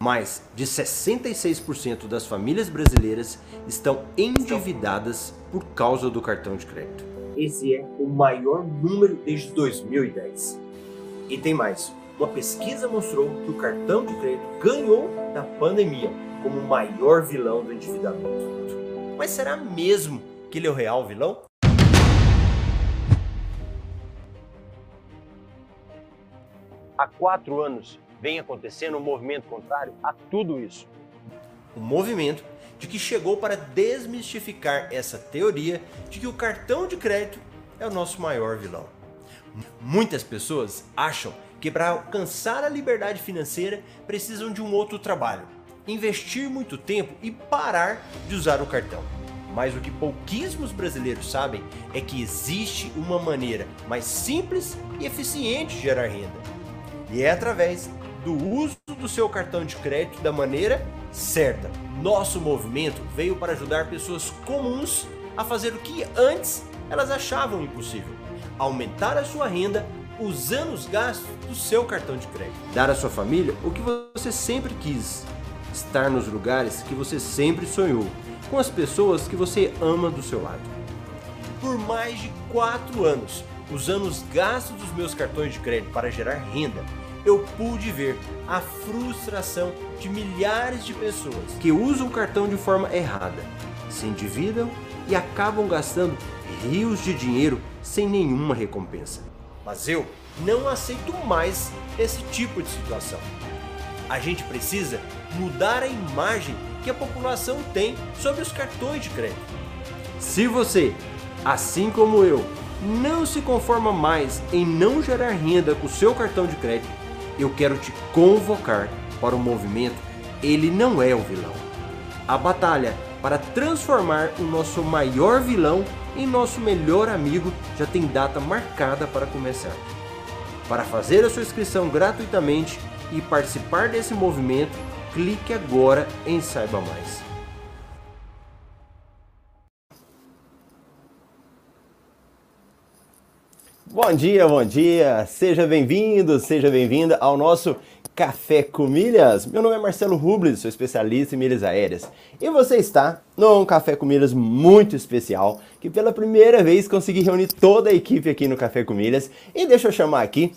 Mais de 66% das famílias brasileiras estão endividadas por causa do cartão de crédito. Esse é o maior número desde 2010. E tem mais. Uma pesquisa mostrou que o cartão de crédito ganhou na pandemia como o maior vilão do endividamento. Mas será mesmo que ele é o real vilão? Há quatro anos vem acontecendo um movimento contrário a tudo isso. Um movimento de que chegou para desmistificar essa teoria de que o cartão de crédito é o nosso maior vilão. Muitas pessoas acham que para alcançar a liberdade financeira precisam de um outro trabalho, investir muito tempo e parar de usar o cartão. Mas o que pouquíssimos brasileiros sabem é que existe uma maneira mais simples e eficiente de gerar renda. E é através do uso do seu cartão de crédito da maneira certa. Nosso movimento veio para ajudar pessoas comuns a fazer o que antes elas achavam impossível: aumentar a sua renda usando os gastos do seu cartão de crédito. Dar à sua família o que você sempre quis. Estar nos lugares que você sempre sonhou, com as pessoas que você ama do seu lado. Por mais de 4 anos, usando os gastos dos meus cartões de crédito para gerar renda, eu pude ver a frustração de milhares de pessoas que usam o cartão de forma errada, se endividam e acabam gastando rios de dinheiro sem nenhuma recompensa. Mas eu não aceito mais esse tipo de situação. A gente precisa mudar a imagem que a população tem sobre os cartões de crédito. Se você, assim como eu, não se conforma mais em não gerar renda com o seu cartão de crédito, eu quero te convocar para o movimento Ele Não É o Vilão. A batalha para transformar o nosso maior vilão em nosso melhor amigo já tem data marcada para começar. Para fazer a sua inscrição gratuitamente e participar desse movimento, clique agora em Saiba Mais. Bom dia, bom dia! Seja bem-vindo, seja bem-vinda ao nosso Café com Milhas. Meu nome é Marcelo Rubles, sou especialista em milhas aéreas. E você está num Café com Milhas muito especial, que pela primeira vez consegui reunir toda a equipe aqui no Café com Milhas. E deixa eu chamar aqui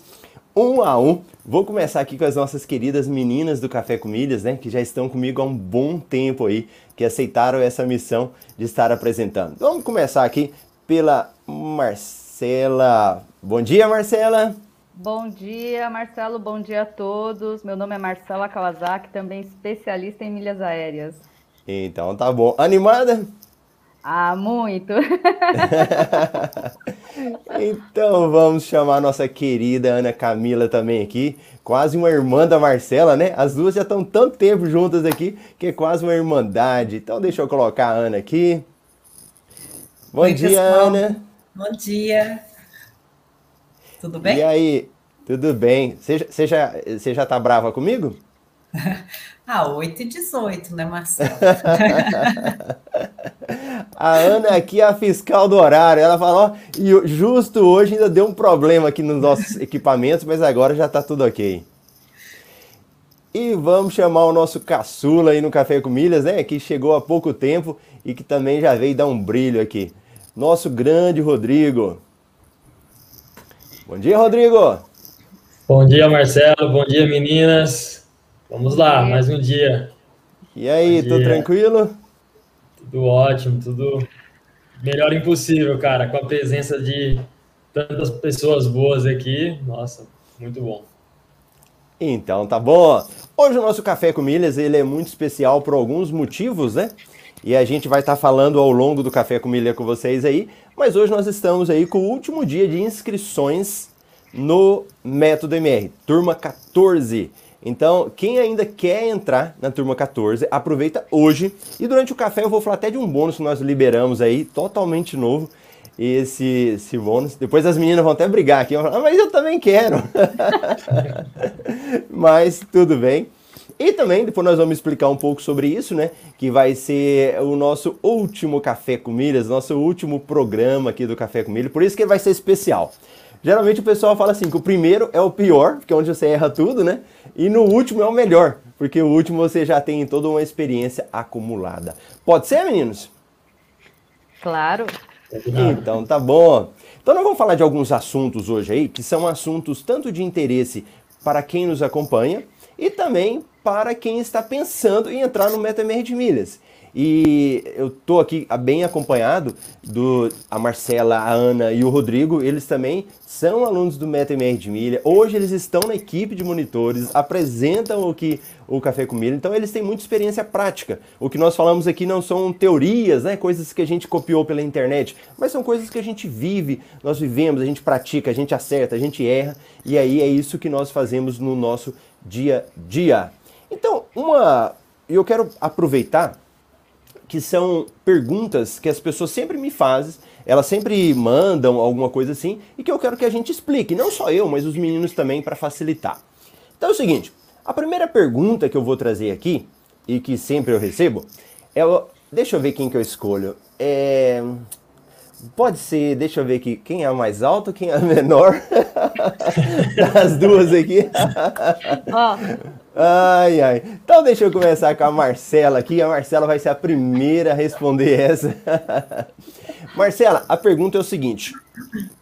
um a um. Vou começar aqui com as nossas queridas meninas do Café com Milhas, né, que já estão comigo há um bom tempo aí, que aceitaram essa missão de estar apresentando. Vamos começar aqui pela Marcela. Bom dia, Marcela. Bom dia, Marcelo. Bom dia a todos. Meu nome é Marcela Kawasaki, também especialista em milhas aéreas. Então tá bom. Animada? Ah, muito. então vamos chamar a nossa querida Ana Camila também aqui, quase uma irmã da Marcela, né? As duas já estão tanto tempo juntas aqui que é quase uma irmandade. Então deixa eu colocar a Ana aqui. Bom Oi, dia, pessoal. Ana. Bom dia. Tudo bem? E aí, tudo bem? Você já, você já tá brava comigo? ah, 8 e 18, né, Marcelo? a Ana aqui é a fiscal do horário. Ela falou, e justo hoje ainda deu um problema aqui nos nossos equipamentos, mas agora já tá tudo ok. E vamos chamar o nosso caçula aí no Café com Milhas, né? Que chegou há pouco tempo e que também já veio dar um brilho aqui nosso grande Rodrigo. Bom dia, Rodrigo. Bom dia, Marcelo. Bom dia, meninas. Vamos lá, mais um dia. E aí, tudo tranquilo? Tudo ótimo, tudo melhor impossível, cara, com a presença de tantas pessoas boas aqui. Nossa, muito bom. Então, tá bom. Hoje o nosso Café com Milhas, ele é muito especial por alguns motivos, né? E a gente vai estar tá falando ao longo do Café com Milha com vocês aí, mas hoje nós estamos aí com o último dia de inscrições no Método MR, turma 14. Então, quem ainda quer entrar na turma 14, aproveita hoje. E durante o café eu vou falar até de um bônus que nós liberamos aí, totalmente novo. Esse, esse bônus. Depois as meninas vão até brigar aqui. Vão falar, ah, mas eu também quero. mas tudo bem. E também depois nós vamos explicar um pouco sobre isso, né? Que vai ser o nosso último Café com Milhas, nosso último programa aqui do Café com Milhas, por isso que ele vai ser especial. Geralmente o pessoal fala assim que o primeiro é o pior, porque é onde você erra tudo, né? E no último é o melhor, porque o último você já tem toda uma experiência acumulada. Pode ser, meninos? Claro. Então tá bom. Então nós vamos falar de alguns assuntos hoje aí, que são assuntos tanto de interesse para quem nos acompanha e também para quem está pensando em entrar no MetaMR de milhas. E eu tô aqui bem acompanhado do a Marcela, a Ana e o Rodrigo. Eles também são alunos do MetaMR de Milha. Hoje eles estão na equipe de monitores, apresentam o que o Café com Milha. Então eles têm muita experiência prática. O que nós falamos aqui não são teorias, né, coisas que a gente copiou pela internet, mas são coisas que a gente vive, nós vivemos, a gente pratica, a gente acerta, a gente erra. E aí é isso que nós fazemos no nosso dia a dia. Então, uma eu quero aproveitar que são perguntas que as pessoas sempre me fazem, elas sempre mandam alguma coisa assim, e que eu quero que a gente explique, não só eu, mas os meninos também, para facilitar. Então é o seguinte: a primeira pergunta que eu vou trazer aqui, e que sempre eu recebo, é. Deixa eu ver quem que eu escolho. É. Pode ser, deixa eu ver aqui, quem é a mais alto, quem é a menor? Das duas aqui. Ó, Ai, ai. Então deixa eu começar com a Marcela aqui. A Marcela vai ser a primeira a responder essa. Marcela, a pergunta é o seguinte: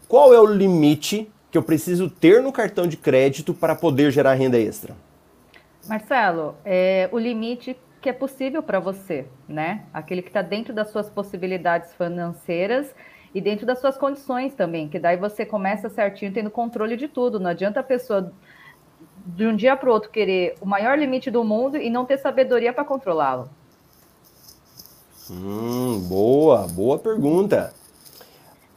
qual é o limite que eu preciso ter no cartão de crédito para poder gerar renda extra? Marcelo, é o limite que é possível para você, né? Aquele que está dentro das suas possibilidades financeiras e dentro das suas condições também, que daí você começa certinho tendo controle de tudo. Não adianta a pessoa de um dia para o outro querer o maior limite do mundo e não ter sabedoria para controlá-lo? Hum, boa, boa pergunta.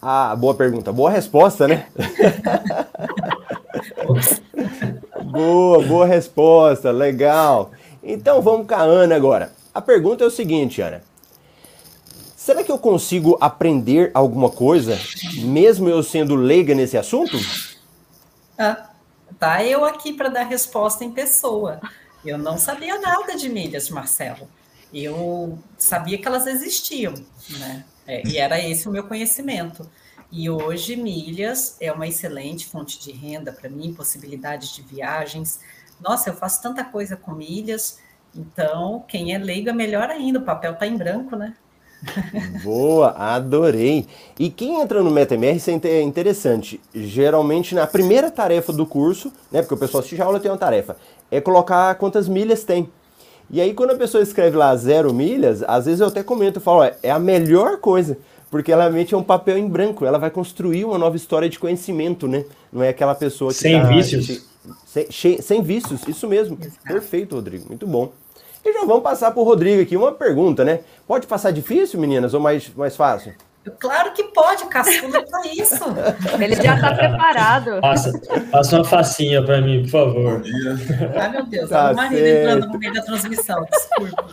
Ah, boa pergunta, boa resposta, né? boa, boa resposta, legal. Então vamos com a Ana agora. A pergunta é o seguinte, Ana. Será que eu consigo aprender alguma coisa, mesmo eu sendo leiga nesse assunto? Ah, tá eu aqui para dar resposta em pessoa. Eu não sabia nada de milhas, Marcelo. Eu sabia que elas existiam, né? É, e era esse o meu conhecimento. E hoje, milhas é uma excelente fonte de renda para mim, possibilidades de viagens. Nossa, eu faço tanta coisa com milhas. Então, quem é leigo é melhor ainda, o papel está em branco, né? Boa, adorei. E quem entra no MetaMR, isso é interessante. Geralmente, na primeira tarefa do curso, né? Porque o pessoal assiste a aula tem uma tarefa, é colocar quantas milhas tem. E aí, quando a pessoa escreve lá zero milhas, às vezes eu até comento, eu falo, é a melhor coisa, porque ela realmente é um papel em branco, ela vai construir uma nova história de conhecimento, né? Não é aquela pessoa que. Sem tá, vícios. Sem, sem vícios, isso mesmo. Perfeito, Rodrigo, muito bom. E já vamos passar para o Rodrigo aqui uma pergunta, né? Pode passar difícil, meninas, ou mais, mais fácil? Claro que pode, caçula é para isso. Ele já está preparado. Passa, passa uma facinha para mim, por favor. Bom dia. Ai, meu Deus, tá o marido entrando no meio da transmissão, desculpa.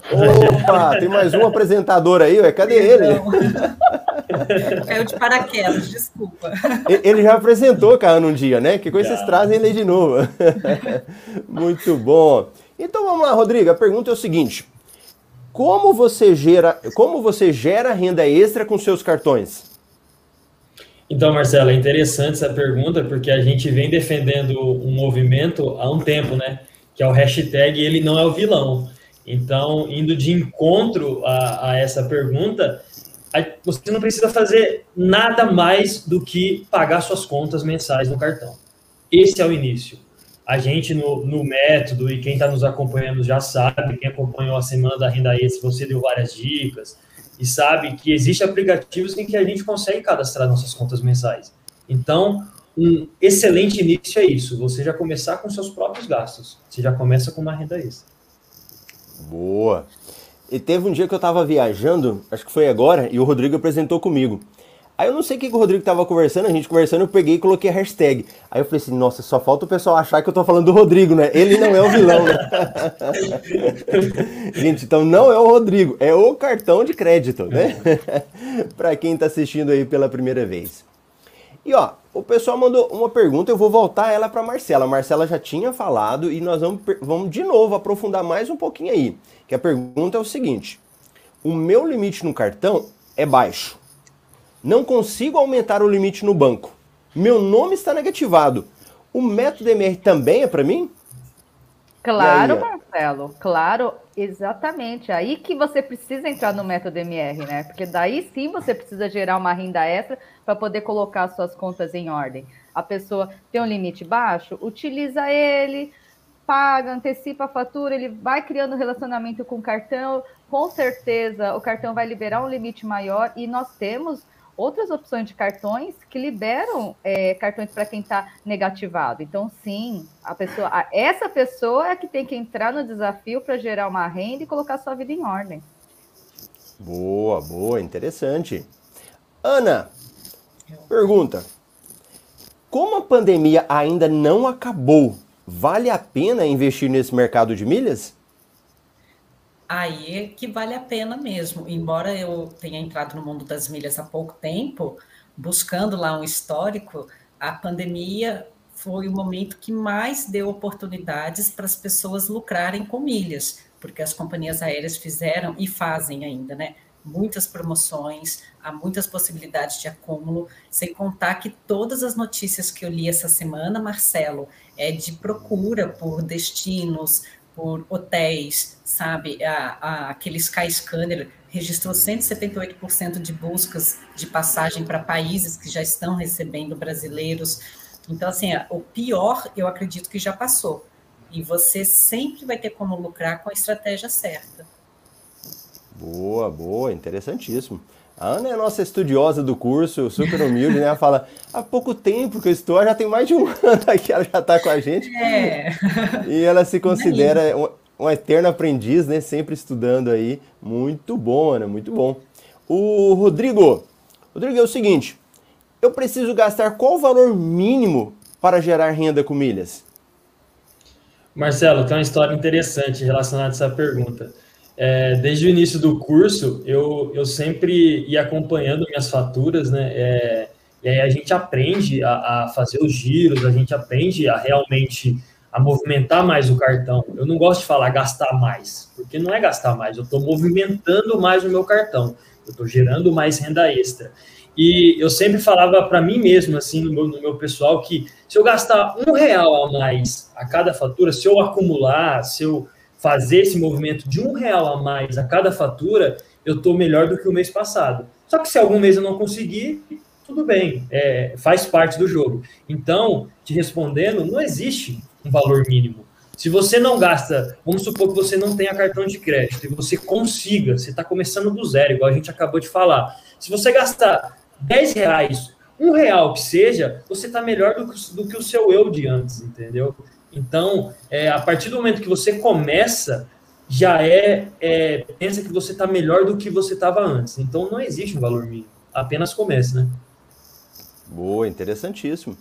Opa, tem mais um apresentador aí, ué, cadê ele? Caiu de paraquedas, desculpa. Ele já apresentou, cara, num dia, né? Que coisa vocês trazem ele de novo. Muito bom. Então vamos lá, Rodrigo. A pergunta é o seguinte: como você gera, como você gera renda extra com seus cartões? Então, Marcelo, é interessante essa pergunta porque a gente vem defendendo um movimento há um tempo, né? Que é o hashtag ele não é o vilão. Então, indo de encontro a, a essa pergunta, você não precisa fazer nada mais do que pagar suas contas mensais no cartão. Esse é o início a gente no, no método, e quem está nos acompanhando já sabe, quem acompanhou a Semana da Renda Extra, você deu várias dicas, e sabe que existem aplicativos em que a gente consegue cadastrar nossas contas mensais. Então, um excelente início é isso, você já começar com seus próprios gastos, você já começa com uma renda extra. Boa! E teve um dia que eu estava viajando, acho que foi agora, e o Rodrigo apresentou comigo. Aí eu não sei o que, o Rodrigo tava conversando, a gente conversando, eu peguei e coloquei a hashtag. Aí eu falei assim, nossa, só falta o pessoal achar que eu tô falando do Rodrigo, né? Ele não é o vilão, né? gente, então não é o Rodrigo, é o cartão de crédito, né? para quem tá assistindo aí pela primeira vez. E ó, o pessoal mandou uma pergunta, eu vou voltar ela para Marcela. A Marcela já tinha falado e nós vamos, vamos de novo aprofundar mais um pouquinho aí. Que a pergunta é o seguinte: o meu limite no cartão é baixo não consigo aumentar o limite no banco. meu nome está negativado. O método MR também é para mim? Claro, aí, Marcelo, claro, exatamente. Aí que você precisa entrar no método MR, né? Porque daí sim você precisa gerar uma renda extra para poder colocar suas contas em ordem. A pessoa tem um limite baixo, utiliza ele, paga, antecipa a fatura, ele vai criando relacionamento com o cartão, com certeza o cartão vai liberar um limite maior e nós temos outras opções de cartões que liberam é, cartões para quem está negativado. Então, sim, a pessoa, essa pessoa é que tem que entrar no desafio para gerar uma renda e colocar sua vida em ordem. Boa, boa, interessante. Ana, pergunta: como a pandemia ainda não acabou, vale a pena investir nesse mercado de milhas? Aí é que vale a pena mesmo. Embora eu tenha entrado no mundo das milhas há pouco tempo, buscando lá um histórico, a pandemia foi o momento que mais deu oportunidades para as pessoas lucrarem com milhas, porque as companhias aéreas fizeram e fazem ainda, né? Muitas promoções, há muitas possibilidades de acúmulo, sem contar que todas as notícias que eu li essa semana, Marcelo, é de procura por destinos, por hotéis, sabe? A, a, aquele Skyscanner registrou 178% de buscas de passagem para países que já estão recebendo brasileiros. Então, assim, o pior eu acredito que já passou. E você sempre vai ter como lucrar com a estratégia certa. Boa, boa, interessantíssimo. A Ana é a nossa estudiosa do curso, super humilde, né? Ela fala, há pouco tempo que eu estou, já tem mais de um ano que ela já está com a gente. É. E ela se considera um, um eterno aprendiz, né? Sempre estudando aí. Muito bom, Ana, muito bom. O Rodrigo, Rodrigo, é o seguinte, eu preciso gastar qual valor mínimo para gerar renda com milhas? Marcelo, tem uma história interessante relacionada a essa pergunta. É, desde o início do curso, eu, eu sempre ia acompanhando minhas faturas, né? É, e aí a gente aprende a, a, fazer os giros, a gente aprende a realmente a movimentar mais o cartão. Eu não gosto de falar gastar mais, porque não é gastar mais, eu estou movimentando mais o meu cartão, eu estou gerando mais renda extra. E eu sempre falava para mim mesmo, assim, no meu, no meu pessoal, que se eu gastar um real a mais a cada fatura, se eu acumular, se eu fazer esse movimento de um real a mais a cada fatura, eu estou melhor do que o mês passado. Só que se algum mês eu não conseguir, tudo bem, é, faz parte do jogo. Então, te respondendo, não existe um valor mínimo. Se você não gasta, vamos supor que você não tenha cartão de crédito e você consiga, você está começando do zero, igual a gente acabou de falar. Se você gastar 10 reais, um real que seja, você está melhor do do que o seu eu de antes, entendeu? Então, é, a partir do momento que você começa, já é, é pensa que você está melhor do que você estava antes. Então, não existe um valor mínimo. Apenas comece, né? Boa, interessantíssimo.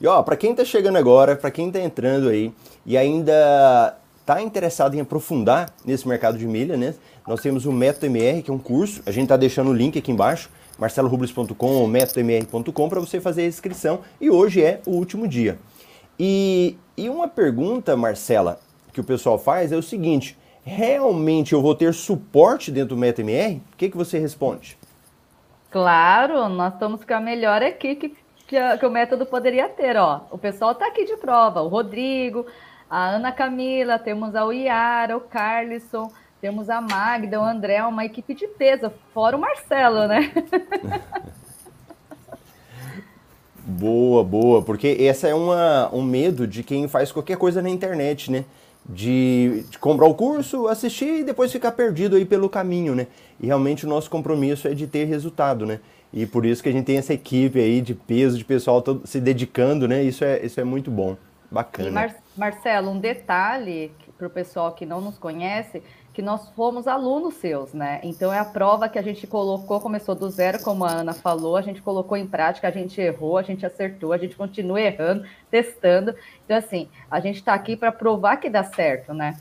E ó, para quem está chegando agora, para quem está entrando aí e ainda está interessado em aprofundar nesse mercado de milha, né? Nós temos o Método MR, que é um curso. A gente está deixando o link aqui embaixo, marcelorubles.com ou métodomr.com para você fazer a inscrição. E hoje é o último dia. E, e uma pergunta, Marcela, que o pessoal faz é o seguinte: realmente eu vou ter suporte dentro do MetaMR? O que, que você responde? Claro, nós estamos com a melhor equipe que, a, que o método poderia ter. Ó. O pessoal está aqui de prova: o Rodrigo, a Ana Camila, temos a Iara, o Carlson, temos a Magda, o André, uma equipe de peso, fora o Marcelo, né? Boa, boa, porque essa é uma, um medo de quem faz qualquer coisa na internet, né? De, de, comprar o curso, assistir e depois ficar perdido aí pelo caminho, né? E realmente o nosso compromisso é de ter resultado, né? E por isso que a gente tem essa equipe aí de peso, de pessoal todo se dedicando, né? Isso é, isso é muito bom, bacana. Mar Marcelo, um detalhe para o pessoal que não nos conhece, que nós fomos alunos seus, né? Então é a prova que a gente colocou, começou do zero, como a Ana falou, a gente colocou em prática, a gente errou, a gente acertou, a gente continua errando, testando. Então, assim, a gente está aqui para provar que dá certo, né?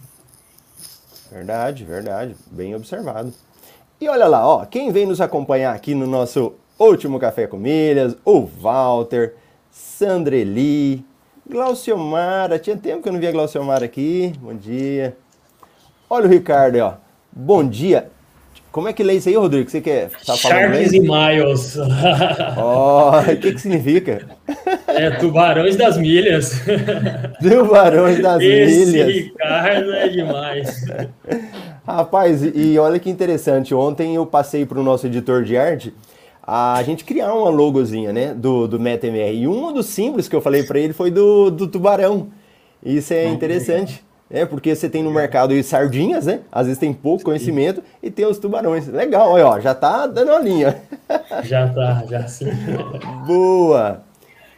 Verdade, verdade. Bem observado. E olha lá, ó, quem vem nos acompanhar aqui no nosso último Café com Milhas, o Walter, Sandreli, Glauciomara, tinha tempo que eu não via Glauciomara aqui, bom dia. Olha o Ricardo aí, ó. Bom dia. Como é que lê isso aí, Rodrigo? Você quer tá Sharks e Miles. Ó, oh, o que que significa? É, tubarões das milhas. Tubarões das Esse milhas. Esse Ricardo é demais. Rapaz, e olha que interessante. Ontem eu passei para o nosso editor de arte a gente criar uma logozinha, né, do, do MetaMR. E um dos símbolos que eu falei para ele foi do, do tubarão. Isso é interessante. É, porque você tem no mercado aí sardinhas, né? Às vezes tem pouco conhecimento e tem os tubarões. Legal, olha, ó, já tá dando a linha. Já tá, já sim. Boa.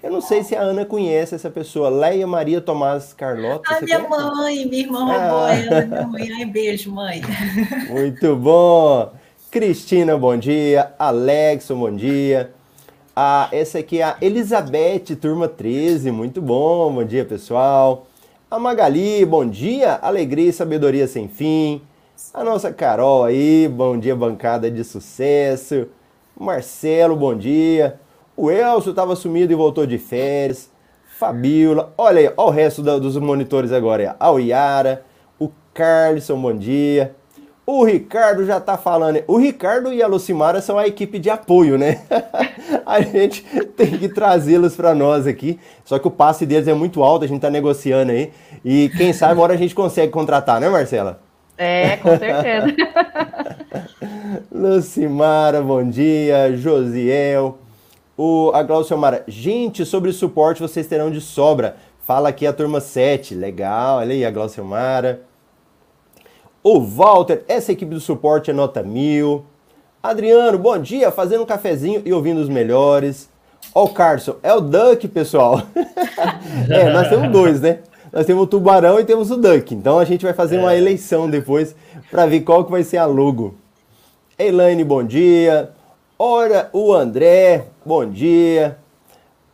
Eu não sei se a Ana conhece essa pessoa, Leia Maria Tomás Carlota. Ah, minha conhece? mãe, minha irmã ah. minha mãe. Ai, beijo, mãe. Muito bom. Cristina, bom dia. Alexo, bom dia. Ah, essa aqui é a Elizabeth, turma 13. Muito bom. Bom dia, pessoal. A Magali, bom dia. Alegria e sabedoria sem fim. A nossa Carol aí, bom dia, bancada de sucesso. Marcelo, bom dia. O Elcio estava sumido e voltou de férias. Fabiola, olha aí, olha o resto dos monitores agora. A Yara, o Carlson, bom dia. O Ricardo já tá falando. O Ricardo e a Lucimara são a equipe de apoio, né? a gente tem que trazê-los para nós aqui. Só que o passe deles é muito alto, a gente tá negociando aí. E quem sabe uma hora a gente consegue contratar, né, Marcela? É, com certeza. Lucimara, bom dia. Josiel. O, a Glaucia Mara, gente, sobre suporte vocês terão de sobra. Fala aqui a turma 7. Legal, olha aí a Glaucia Mara. O Walter, essa equipe do suporte é nota mil. Adriano, bom dia, fazendo um cafezinho e ouvindo os melhores. Ó, o Carson, é o Duck, pessoal. é, nós temos dois, né? Nós temos o Tubarão e temos o Duck. Então a gente vai fazer é. uma eleição depois para ver qual que vai ser a logo. Elaine, bom dia. Ora, o André, bom dia.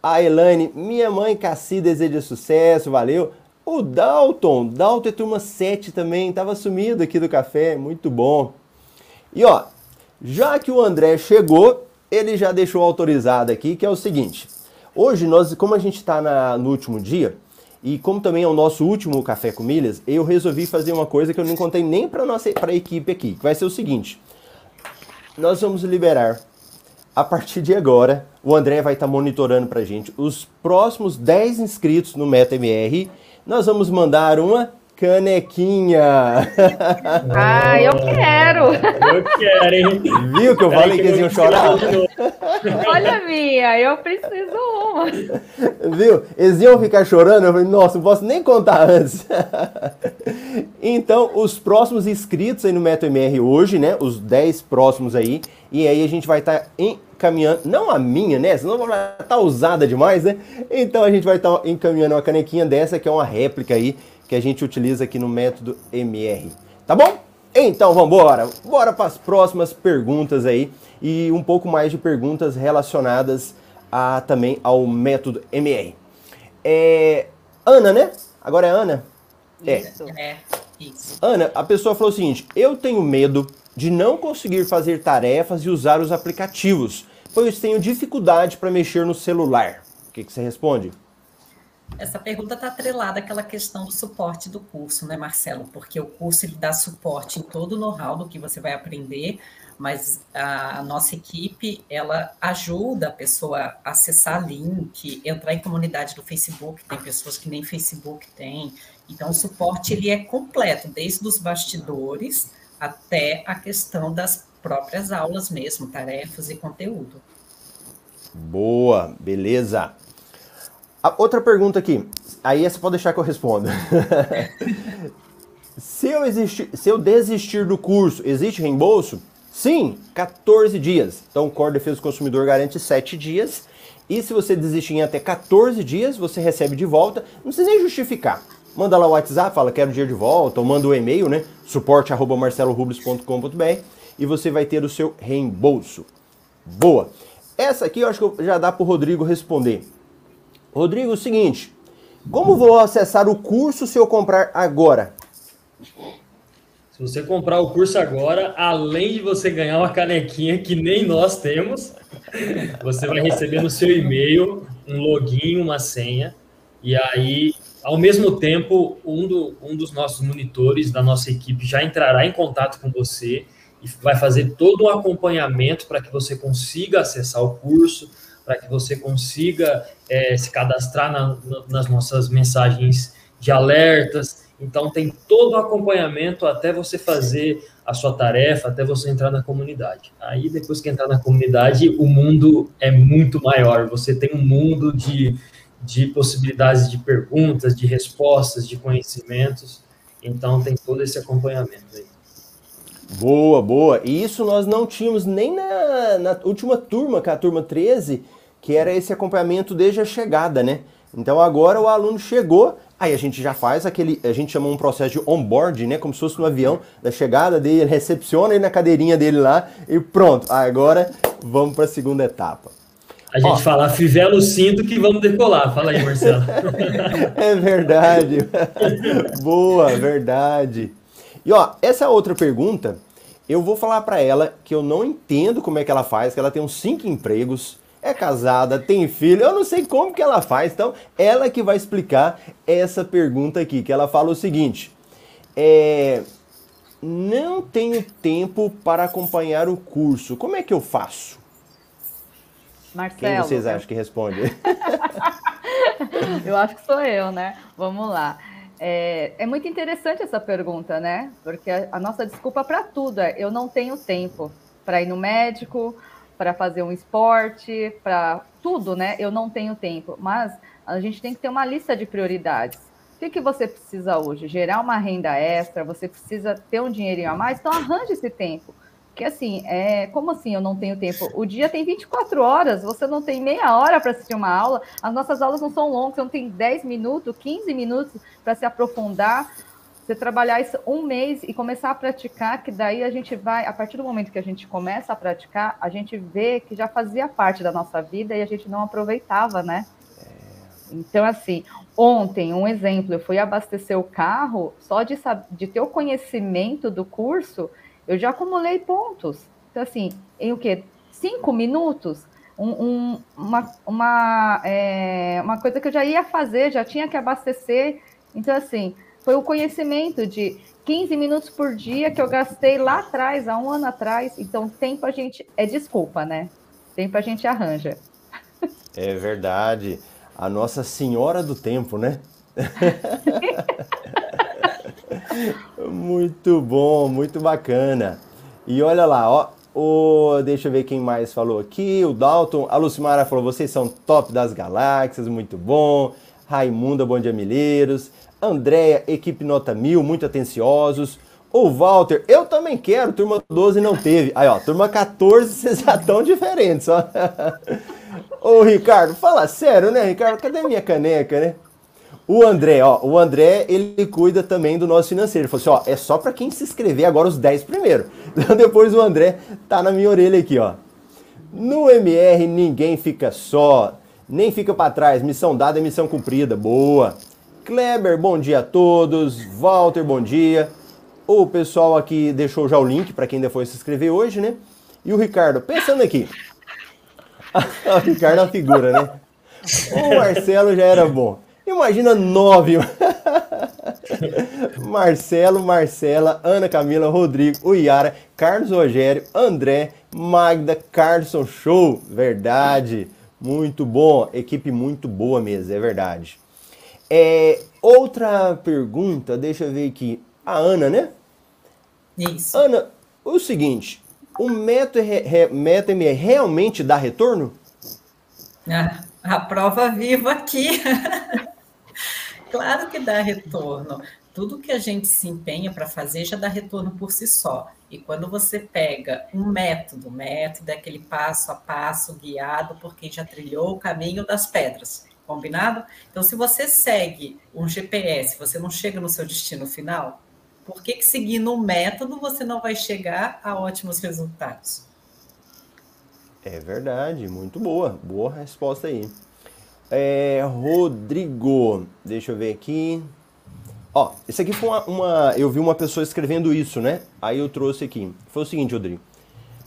A Elaine, minha mãe Cassi deseja sucesso, valeu. O Dalton, Dalton é turma 7 também, estava sumido aqui do café, muito bom. E ó, já que o André chegou, ele já deixou autorizado aqui, que é o seguinte. Hoje, nós, como a gente está no último dia, e como também é o nosso último Café com Milhas, eu resolvi fazer uma coisa que eu não contei nem para pra equipe aqui, que vai ser o seguinte. Nós vamos liberar, a partir de agora, o André vai estar tá monitorando para gente os próximos 10 inscritos no MetaMR nós vamos mandar uma canequinha. Ah, eu quero. Eu quero, hein? Viu que eu falei que, eles iam chorar? Olha, minha, eu preciso uma. Viu? Eles iam ficar chorando. Eu falei, nossa, não posso nem contar antes. Então, os próximos inscritos aí no MetoMR hoje, né? Os 10 próximos aí. E aí a gente vai estar tá encaminhando, não a minha, né? Senão vai estar tá usada demais, né? Então a gente vai estar tá encaminhando uma canequinha dessa, que é uma réplica aí, que a gente utiliza aqui no método MR. Tá bom? Então vamos embora. Bora para as próximas perguntas aí e um pouco mais de perguntas relacionadas a, também ao método MR. É, Ana, né? Agora é Ana? É. Isso. É. Isso. Ana, a pessoa falou o seguinte: eu tenho medo de não conseguir fazer tarefas e usar os aplicativos, pois tenho dificuldade para mexer no celular. O que, que você responde? Essa pergunta está atrelada àquela questão do suporte do curso, né, Marcelo? Porque o curso ele dá suporte em todo o know-how do que você vai aprender, mas a, nossa equipe ela ajuda a pessoa a acessar link, entrar em comunidade do Facebook, tem pessoas que nem Facebook tem. Então o suporte ele é completo, desde os bastidores até a questão das próprias aulas mesmo, tarefas e conteúdo. Boa, beleza. A outra pergunta aqui, aí essa pode deixar que eu responda. se, eu existir, se eu desistir do curso, existe reembolso? Sim, 14 dias. Então o Core Defesa do Consumidor garante 7 dias. E se você desistir em até 14 dias, você recebe de volta. Não precisa nem justificar. Manda lá o WhatsApp, fala quero dinheiro de volta, ou manda o um e-mail, né? suporte@marcelorubles.com.br e você vai ter o seu reembolso. Boa. Essa aqui eu acho que já dá para o Rodrigo responder. Rodrigo, o seguinte: como vou acessar o curso se eu comprar agora? Se você comprar o curso agora, além de você ganhar uma canequinha que nem nós temos, você vai receber no seu e-mail um login, uma senha, e aí, ao mesmo tempo, um, do, um dos nossos monitores da nossa equipe já entrará em contato com você e vai fazer todo um acompanhamento para que você consiga acessar o curso, para que você consiga é, se cadastrar na, na, nas nossas mensagens de alertas. Então, tem todo o acompanhamento até você fazer a sua tarefa, até você entrar na comunidade. Aí, depois que entrar na comunidade, o mundo é muito maior. Você tem um mundo de, de possibilidades de perguntas, de respostas, de conhecimentos. Então, tem todo esse acompanhamento aí. Boa, boa. E isso nós não tínhamos nem na, na última turma, que é a turma 13, que era esse acompanhamento desde a chegada, né? Então agora o aluno chegou, aí a gente já faz aquele, a gente chama um processo de onboard, né? Como se fosse no avião, da chegada dele, ele recepciona ele na cadeirinha dele lá e pronto. Agora vamos para a segunda etapa. A gente Ó, fala fivela o cinto que vamos decolar. Fala aí, Marcelo. é verdade. Boa, verdade. E ó, essa outra pergunta, eu vou falar para ela que eu não entendo como é que ela faz, que ela tem uns cinco empregos, é casada, tem filho, eu não sei como que ela faz. Então, ela que vai explicar essa pergunta aqui, que ela fala o seguinte: é, não tenho tempo para acompanhar o curso. Como é que eu faço? Marcelo. Quem vocês acham que responde? eu acho que sou eu, né? Vamos lá. É, é muito interessante essa pergunta, né? Porque a, a nossa desculpa para tudo é eu não tenho tempo para ir no médico, para fazer um esporte, para tudo, né? Eu não tenho tempo. Mas a gente tem que ter uma lista de prioridades. O que, que você precisa hoje? Gerar uma renda extra, você precisa ter um dinheirinho a mais, então arranje esse tempo. Porque assim, é, como assim eu não tenho tempo? O dia tem 24 horas, você não tem meia hora para assistir uma aula, as nossas aulas não são longas, você não tem 10 minutos, 15 minutos para se aprofundar. Você trabalhar isso um mês e começar a praticar, que daí a gente vai, a partir do momento que a gente começa a praticar, a gente vê que já fazia parte da nossa vida e a gente não aproveitava, né? Então, assim, ontem, um exemplo, eu fui abastecer o carro, só de, de ter o conhecimento do curso, eu já acumulei pontos. Então, assim, em o quê? Cinco minutos? Um, um, uma, uma, é, uma coisa que eu já ia fazer, já tinha que abastecer. Então, assim, foi o conhecimento de 15 minutos por dia que eu gastei lá atrás, há um ano atrás. Então, tempo a gente. É desculpa, né? Tempo a gente arranja. É verdade. A Nossa Senhora do Tempo, né? muito bom, muito bacana. E olha lá, ó, o, deixa eu ver quem mais falou aqui. O Dalton, a Lucimara falou: vocês são top das galáxias, muito bom. Raimunda, bom dia, milheiros. Andréia, equipe nota mil, muito atenciosos. O Walter, eu também quero, turma 12 não teve. Aí, ó, turma 14, vocês já estão diferentes, ó. Ô, Ricardo, fala sério, né, Ricardo? Cadê minha caneca, né? O André, ó, o André, ele cuida também do nosso financeiro. Ele falou assim, ó, é só para quem se inscrever agora os 10 primeiro. Então depois o André tá na minha orelha aqui, ó. No MR ninguém fica só, nem fica para trás. Missão dada é missão cumprida. Boa. Kleber, bom dia a todos. Walter, bom dia. O pessoal aqui deixou já o link para quem ainda foi se inscrever hoje, né? E o Ricardo, pensando aqui. o Ricardo é uma figura, né? O Marcelo já era bom. Imagina nove. Marcelo, Marcela, Ana Camila, Rodrigo, o Yara, Carlos Rogério, André, Magda, Carlson, show, verdade, muito bom, equipe muito boa mesmo, é verdade. É, outra pergunta, deixa eu ver aqui, a Ana, né? Isso. Ana, o seguinte, o método, método realmente dá retorno? Ah, a prova viva aqui. Claro que dá retorno. Tudo que a gente se empenha para fazer já dá retorno por si só. E quando você pega um método, método é aquele passo a passo guiado por quem já trilhou o caminho das pedras, combinado? Então, se você segue um GPS, você não chega no seu destino final, por que, que seguindo um método você não vai chegar a ótimos resultados? É verdade, muito boa, boa resposta aí. É, Rodrigo, deixa eu ver aqui. Ó, esse aqui foi uma, uma, Eu vi uma pessoa escrevendo isso, né? Aí eu trouxe aqui. Foi o seguinte, Rodrigo.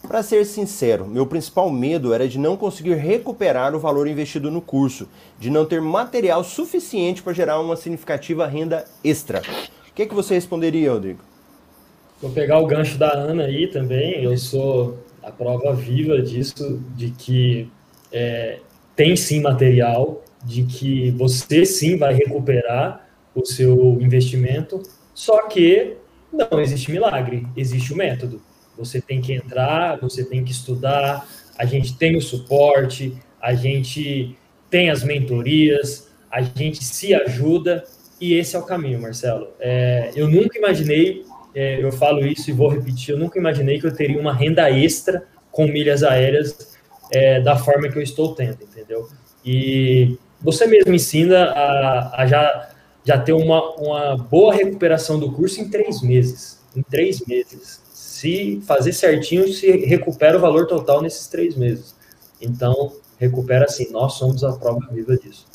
Para ser sincero, meu principal medo era de não conseguir recuperar o valor investido no curso, de não ter material suficiente para gerar uma significativa renda extra. O que, é que você responderia, Rodrigo? Vou pegar o gancho da Ana aí também. Eu sou a prova viva disso, de que é, tem sim material, de que você sim vai recuperar o seu investimento, só que não existe milagre, existe o método. Você tem que entrar, você tem que estudar, a gente tem o suporte, a gente tem as mentorias, a gente se ajuda e esse é o caminho, Marcelo. É, eu nunca imaginei, é, eu falo isso e vou repetir, eu nunca imaginei que eu teria uma renda extra com milhas aéreas é, da forma que eu estou tendo, entendeu? E você mesmo ensina a, a já, já ter uma, uma boa recuperação do curso em três meses. Em três meses. Se fazer certinho, se recupera o valor total nesses três meses. Então, recupera assim. Nós somos a prova viva disso.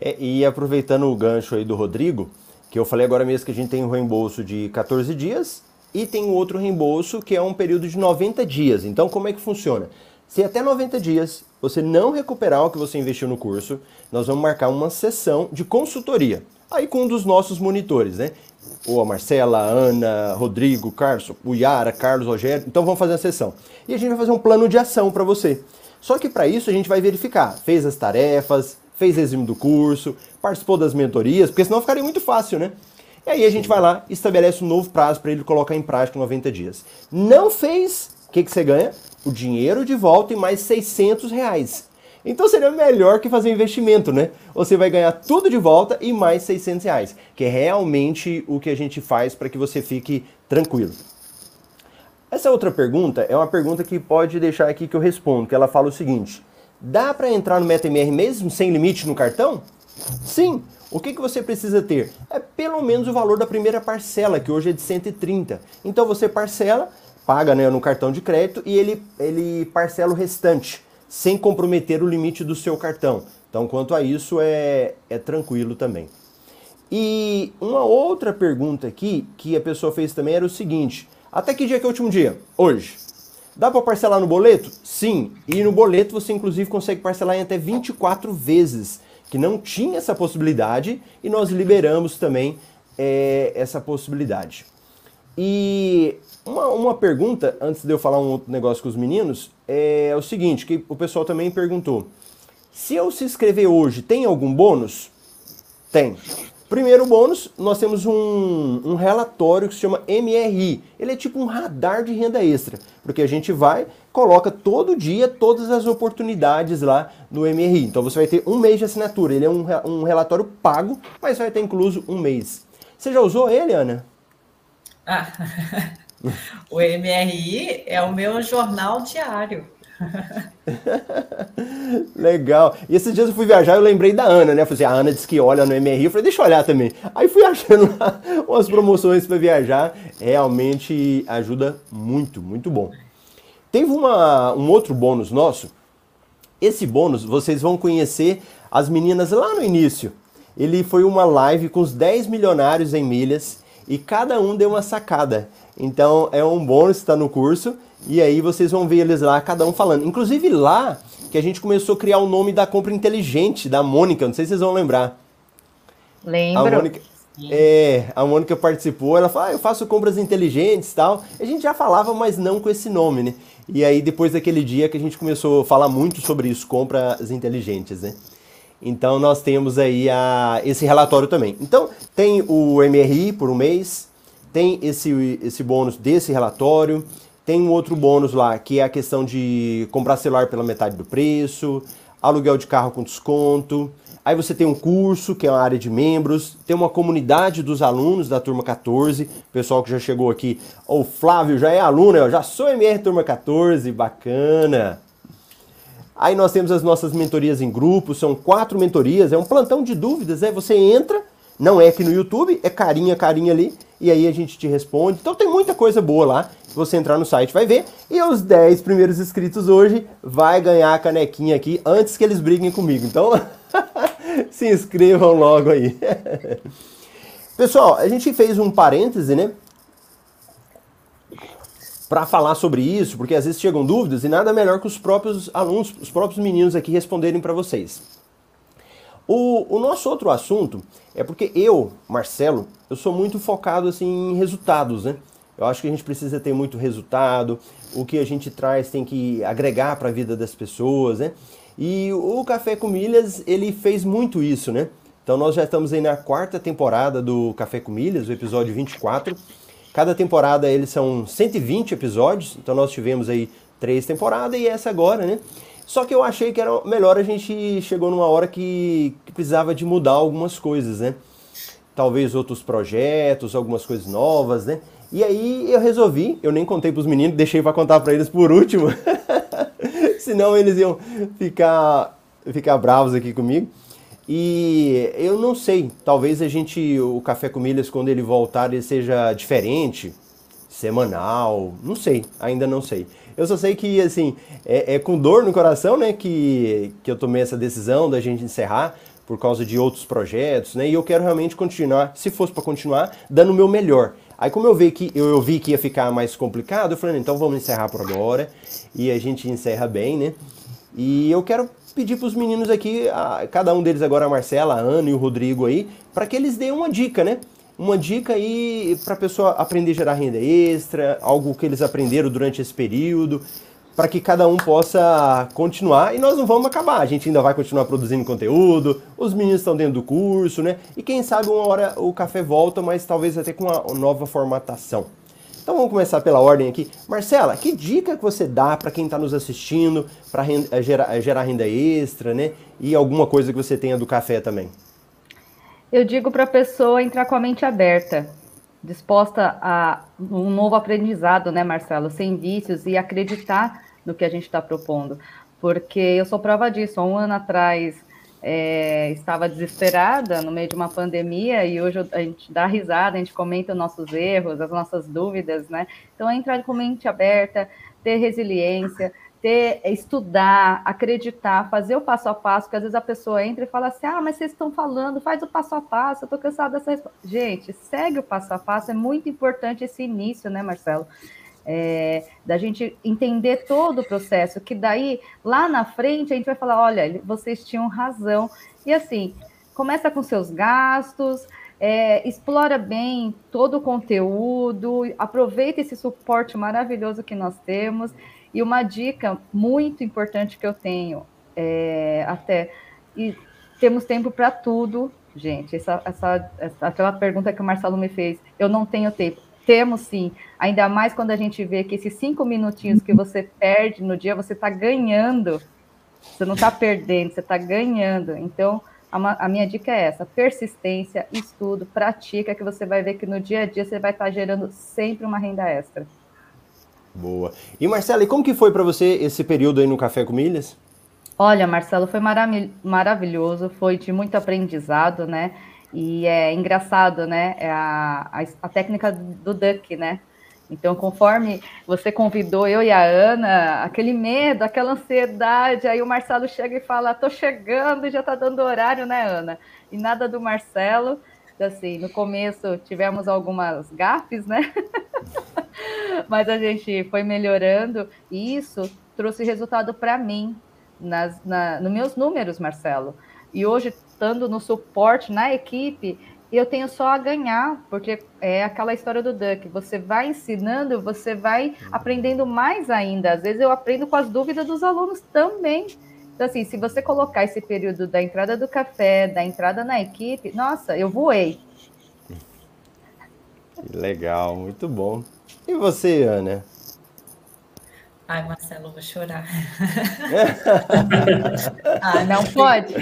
É, e aproveitando o gancho aí do Rodrigo, que eu falei agora mesmo que a gente tem um reembolso de 14 dias e tem um outro reembolso que é um período de 90 dias. Então, como é que funciona? Se até 90 dias você não recuperar o que você investiu no curso, nós vamos marcar uma sessão de consultoria. Aí com um dos nossos monitores, né? Ou a Marcela, a Ana, Rodrigo, Carlos, o Yara, Carlos, Rogério. Então vamos fazer a sessão. E a gente vai fazer um plano de ação para você. Só que para isso a gente vai verificar, fez as tarefas, fez resumo do curso, participou das mentorias, porque senão ficaria muito fácil, né? E aí a gente vai lá estabelece um novo prazo para ele colocar em prática 90 dias. Não fez, o que, que você ganha? O dinheiro de volta e mais 600 reais. Então seria melhor que fazer investimento, né? Você vai ganhar tudo de volta e mais 600 reais, que é realmente o que a gente faz para que você fique tranquilo. Essa outra pergunta é uma pergunta que pode deixar aqui que eu respondo, que ela fala o seguinte: dá para entrar no MetaMR mesmo sem limite no cartão? Sim. O que, que você precisa ter? É pelo menos o valor da primeira parcela, que hoje é de 130. Então você parcela, paga né, no cartão de crédito e ele, ele parcela o restante, sem comprometer o limite do seu cartão. Então, quanto a isso, é, é tranquilo também. E uma outra pergunta aqui que a pessoa fez também era o seguinte: até que dia que é o último dia? Hoje. Dá para parcelar no boleto? Sim. E no boleto você inclusive consegue parcelar em até 24 vezes que não tinha essa possibilidade e nós liberamos também é, essa possibilidade. E uma, uma pergunta, antes de eu falar um outro negócio com os meninos, é o seguinte, que o pessoal também perguntou. Se eu se inscrever hoje, tem algum bônus? Tem. Primeiro bônus, nós temos um, um, relatório que se chama MRI. Ele é tipo um radar de renda extra, porque a gente vai, coloca todo dia todas as oportunidades lá no MRI. Então você vai ter um mês de assinatura. Ele é um, um relatório pago, mas vai ter incluso um mês. Você já usou ele, Ana? Ah, o MRI é o meu jornal diário. Legal. E esses dias eu fui viajar eu lembrei da Ana, né? Eu falei assim, a Ana disse que olha no MRI. Eu falei, deixa eu olhar também. Aí fui achando lá umas promoções para viajar. Realmente ajuda muito, muito bom. Teve uma, um outro bônus nosso. Esse bônus vocês vão conhecer as meninas lá no início. Ele foi uma live com os 10 milionários em milhas e cada um deu uma sacada. Então é um bônus está no curso e aí vocês vão ver eles lá, cada um falando. Inclusive lá que a gente começou a criar o nome da compra inteligente da Mônica, não sei se vocês vão lembrar. Lembro. A Mônica, é, a Mônica participou, ela falou, ah, eu faço compras inteligentes e tal. A gente já falava, mas não com esse nome, né? E aí depois daquele dia que a gente começou a falar muito sobre isso, compras inteligentes, né? Então nós temos aí a, esse relatório também. Então tem o MRI por um mês, tem esse, esse bônus desse relatório, tem um outro bônus lá, que é a questão de comprar celular pela metade do preço, aluguel de carro com desconto. Aí você tem um curso, que é uma área de membros, tem uma comunidade dos alunos da turma 14, pessoal que já chegou aqui. O Flávio já é aluno, eu já sou MR turma 14, bacana. Aí nós temos as nossas mentorias em grupo, são quatro mentorias, é um plantão de dúvidas, é você entra, não é aqui no YouTube, é carinha, carinha ali, e aí a gente te responde. Então tem muita coisa boa lá. Você entrar no site vai ver. E os 10 primeiros inscritos hoje vai ganhar a canequinha aqui antes que eles briguem comigo. Então se inscrevam logo aí. Pessoal, a gente fez um parêntese, né? Para falar sobre isso, porque às vezes chegam dúvidas e nada melhor que os próprios alunos, os próprios meninos aqui responderem para vocês. O, o nosso outro assunto é porque eu, Marcelo, eu sou muito focado assim em resultados, né? Eu acho que a gente precisa ter muito resultado, o que a gente traz tem que agregar para a vida das pessoas, né? E o Café com Milhas, ele fez muito isso, né? Então nós já estamos aí na quarta temporada do Café com Milhas, o episódio 24. Cada temporada eles são 120 episódios, então nós tivemos aí três temporadas e essa agora, né? Só que eu achei que era melhor a gente chegou numa hora que, que precisava de mudar algumas coisas, né? Talvez outros projetos, algumas coisas novas, né? E aí eu resolvi, eu nem contei para os meninos, deixei para contar para eles por último, senão eles iam ficar, ficar bravos aqui comigo. E eu não sei, talvez a gente, o Café com Milhas, quando ele voltar, ele seja diferente, semanal, não sei, ainda não sei. Eu só sei que, assim, é, é, com dor no coração, né, que, que eu tomei essa decisão da gente encerrar por causa de outros projetos, né, e eu quero realmente continuar, se fosse para continuar, dando o meu melhor. Aí como eu vi que eu, eu, vi que ia ficar mais complicado, eu falei, então vamos encerrar por agora e a gente encerra bem, né? E eu quero pedir para os meninos aqui, a, cada um deles agora, a Marcela, a Ana e o Rodrigo aí, para que eles deem uma dica, né? Uma dica aí para a pessoa aprender a gerar renda extra, algo que eles aprenderam durante esse período, para que cada um possa continuar e nós não vamos acabar. A gente ainda vai continuar produzindo conteúdo, os meninos estão dentro do curso, né? E quem sabe uma hora o café volta, mas talvez até com uma nova formatação. Então vamos começar pela ordem aqui. Marcela, que dica que você dá para quem está nos assistindo para eh, gerar, eh, gerar renda extra, né? E alguma coisa que você tenha do café também? Eu digo para a pessoa entrar com a mente aberta, disposta a um novo aprendizado, né, Marcelo? Sem vícios e acreditar no que a gente está propondo. Porque eu sou prova disso. Um ano atrás é, estava desesperada no meio de uma pandemia e hoje a gente dá risada, a gente comenta os nossos erros, as nossas dúvidas, né? Então, é entrar com mente aberta, ter resiliência, ter, estudar, acreditar, fazer o passo a passo, porque às vezes a pessoa entra e fala assim, ah, mas vocês estão falando, faz o passo a passo, eu estou cansada dessa resposta. Gente, segue o passo a passo, é muito importante esse início, né, Marcelo? é, da gente entender todo o processo, que daí lá na frente a gente vai falar, olha, vocês tinham razão. E assim, começa com seus gastos, é, explora bem todo o conteúdo, aproveita esse suporte maravilhoso que nós temos. E uma dica muito importante que eu tenho, é, até, e temos tempo para tudo, gente. Essa, essa, essa, aquela pergunta que o Marcelo me fez, eu não tenho tempo temos sim, ainda mais quando a gente vê que esses cinco minutinhos que você perde no dia, você está ganhando. Você não está perdendo, você está ganhando. Então, a, a, minha dica é essa: persistência, estudo, pratica, que você vai ver que no dia a dia você vai estar tá gerando sempre uma renda extra. Boa. E Marcela, e como que foi para você esse período aí no Café com Milhas? Olha, Marcelo, foi maravilhoso, foi de muito aprendizado, né? E é engraçado, né? É a, a, a, técnica do duck, né? Então, conforme você convidou eu e a Ana, aquele medo, aquela ansiedade, aí o Marcelo chega e fala: tô chegando já tá dando horário, né, Ana? E nada do Marcelo. Assim, no começo tivemos algumas gafes, né? Mas a gente foi melhorando e isso trouxe resultado para mim, nas, na, nos meus números, Marcelo. E hoje estando no suporte na equipe, eu tenho só a ganhar, porque é aquela história do Duck. Você vai ensinando, você vai aprendendo mais ainda. Às vezes eu aprendo com as dúvidas dos alunos também. Então, assim, se você colocar esse período da entrada do café, da entrada na equipe, nossa, eu voei. Legal, muito bom. E você, Ana? Ai, Marcelo, eu vou chorar. ah, não pode?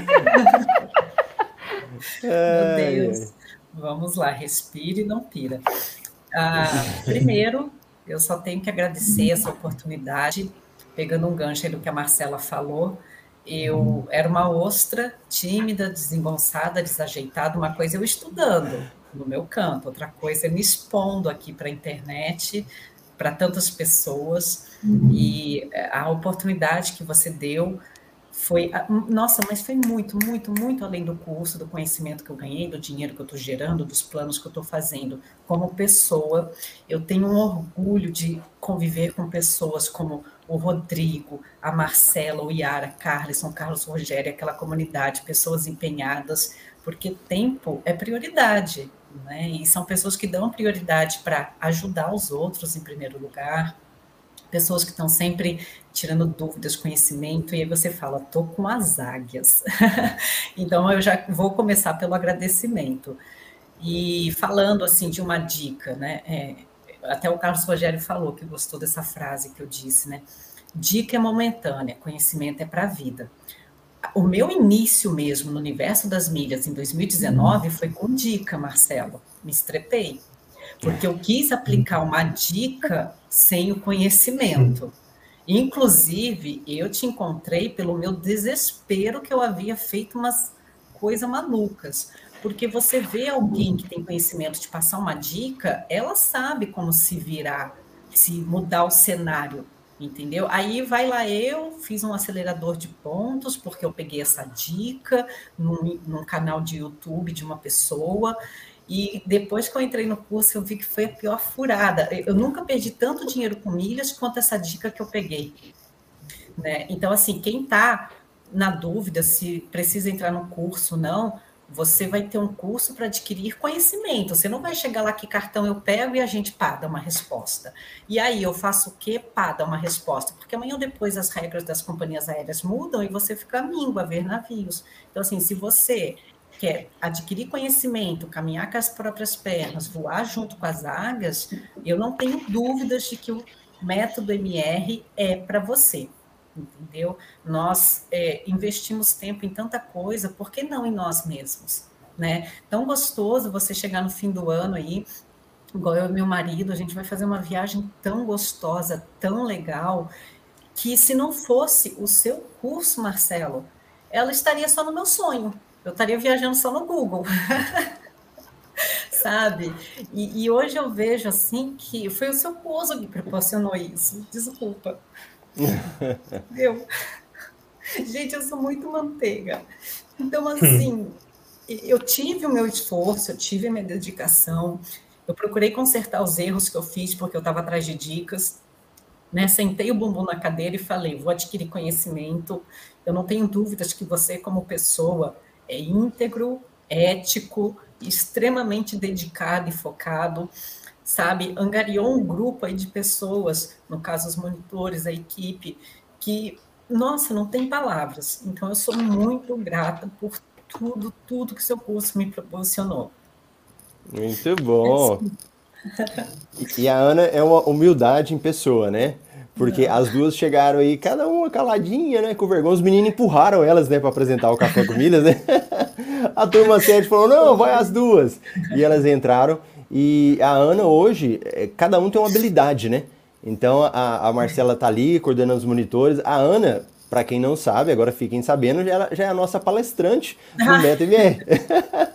Meu Deus. Vamos lá, respire e não pira. Ah, primeiro, eu só tenho que agradecer essa oportunidade, pegando um gancho aí do que a Marcela falou. Eu era uma ostra, tímida, desengonçada, desajeitada, uma coisa eu estudando no meu canto, outra coisa eu me expondo aqui para a internet, para tantas pessoas, e a oportunidade que você deu foi, nossa, mas foi muito, muito, muito além do curso, do conhecimento que eu ganhei, do dinheiro que eu estou gerando, dos planos que eu estou fazendo. Como pessoa, eu tenho um orgulho de conviver com pessoas como o Rodrigo, a Marcela, o Yara, Carlson, Carlos Rogério, aquela comunidade, pessoas empenhadas, porque tempo é prioridade. né? E são pessoas que dão prioridade para ajudar os outros em primeiro lugar, pessoas que estão sempre tirando dúvidas, conhecimento, e aí você fala, tô com as águias. então eu já vou começar pelo agradecimento. E falando assim de uma dica, né? É, até o Carlos Rogério falou que gostou dessa frase que eu disse, né? Dica é momentânea, conhecimento é para a vida. O meu início mesmo no universo das milhas em 2019 foi com dica, Marcelo. Me estrepei. Porque eu quis aplicar uma dica sem o conhecimento. Inclusive, eu te encontrei pelo meu desespero que eu havia feito umas coisas malucas. Porque você vê alguém que tem conhecimento de passar uma dica, ela sabe como se virar, se mudar o cenário, entendeu? Aí vai lá eu, fiz um acelerador de pontos, porque eu peguei essa dica num, num canal de YouTube de uma pessoa, e depois que eu entrei no curso, eu vi que foi a pior furada. Eu nunca perdi tanto dinheiro com milhas quanto essa dica que eu peguei. Né? Então, assim, quem está na dúvida se precisa entrar no curso ou não, você vai ter um curso para adquirir conhecimento. Você não vai chegar lá que cartão eu pego e a gente pá, dá uma resposta. E aí eu faço o quê? Pá, dá uma resposta. Porque amanhã ou depois as regras das companhias aéreas mudam e você fica míngua a ver navios. Então, assim, se você quer adquirir conhecimento, caminhar com as próprias pernas, voar junto com as águias, eu não tenho dúvidas de que o método MR é para você entendeu? Nós é, investimos tempo em tanta coisa, por que não em nós mesmos? Né? Tão gostoso você chegar no fim do ano aí, igual eu e meu marido, a gente vai fazer uma viagem tão gostosa, tão legal, que se não fosse o seu curso, Marcelo, ela estaria só no meu sonho. Eu estaria viajando só no Google. Sabe? E, e, hoje eu vejo assim que foi o seu curso que proporcionou isso. Desculpa. Eu. Gente, eu sou muito manteiga. Então, assim, eu tive o meu esforço, eu tive a minha dedicação, eu procurei consertar os erros que eu fiz, porque eu estava atrás de dicas. Né? Sentei o bumbum na cadeira e falei: vou adquirir conhecimento. Eu não tenho dúvidas que você, como pessoa, é íntegro, ético, extremamente dedicado e focado sabe? Angariou um grupo aí de pessoas, no caso os monitores, a equipe, que, nossa, não tem palavras. Então, eu sou muito grata por tudo, tudo que seu curso me proporcionou. Muito bom. E a Ana é uma humildade em pessoa, né? Porque não. as duas chegaram aí, cada uma caladinha, né? Com vergonha. Os meninos empurraram elas, né, para apresentar o Café com Milhas, né? A turma 7 falou: não, vai as duas. E elas entraram. E a Ana hoje, é, cada um tem uma habilidade, né? Então a, a Marcela tá ali coordenando os monitores. A Ana, para quem não sabe, agora fiquem sabendo, já, já é a nossa palestrante do MetaMR.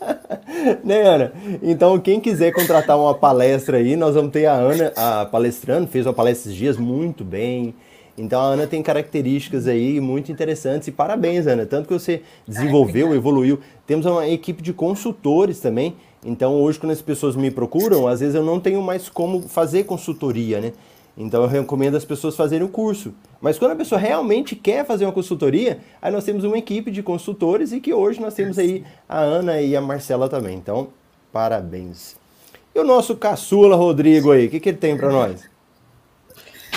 né, Ana? Então, quem quiser contratar uma palestra aí, nós vamos ter a Ana a palestrando, fez uma palestra esses dias muito bem. Então a Ana tem características aí muito interessantes e parabéns, Ana. Tanto que você desenvolveu, evoluiu. Temos uma equipe de consultores também então hoje quando as pessoas me procuram, às vezes eu não tenho mais como fazer consultoria, né? Então eu recomendo as pessoas fazerem o curso. Mas quando a pessoa realmente quer fazer uma consultoria, aí nós temos uma equipe de consultores e que hoje nós temos aí a Ana e a Marcela também. Então, parabéns. E o nosso caçula Rodrigo aí, o que, que ele tem para nós?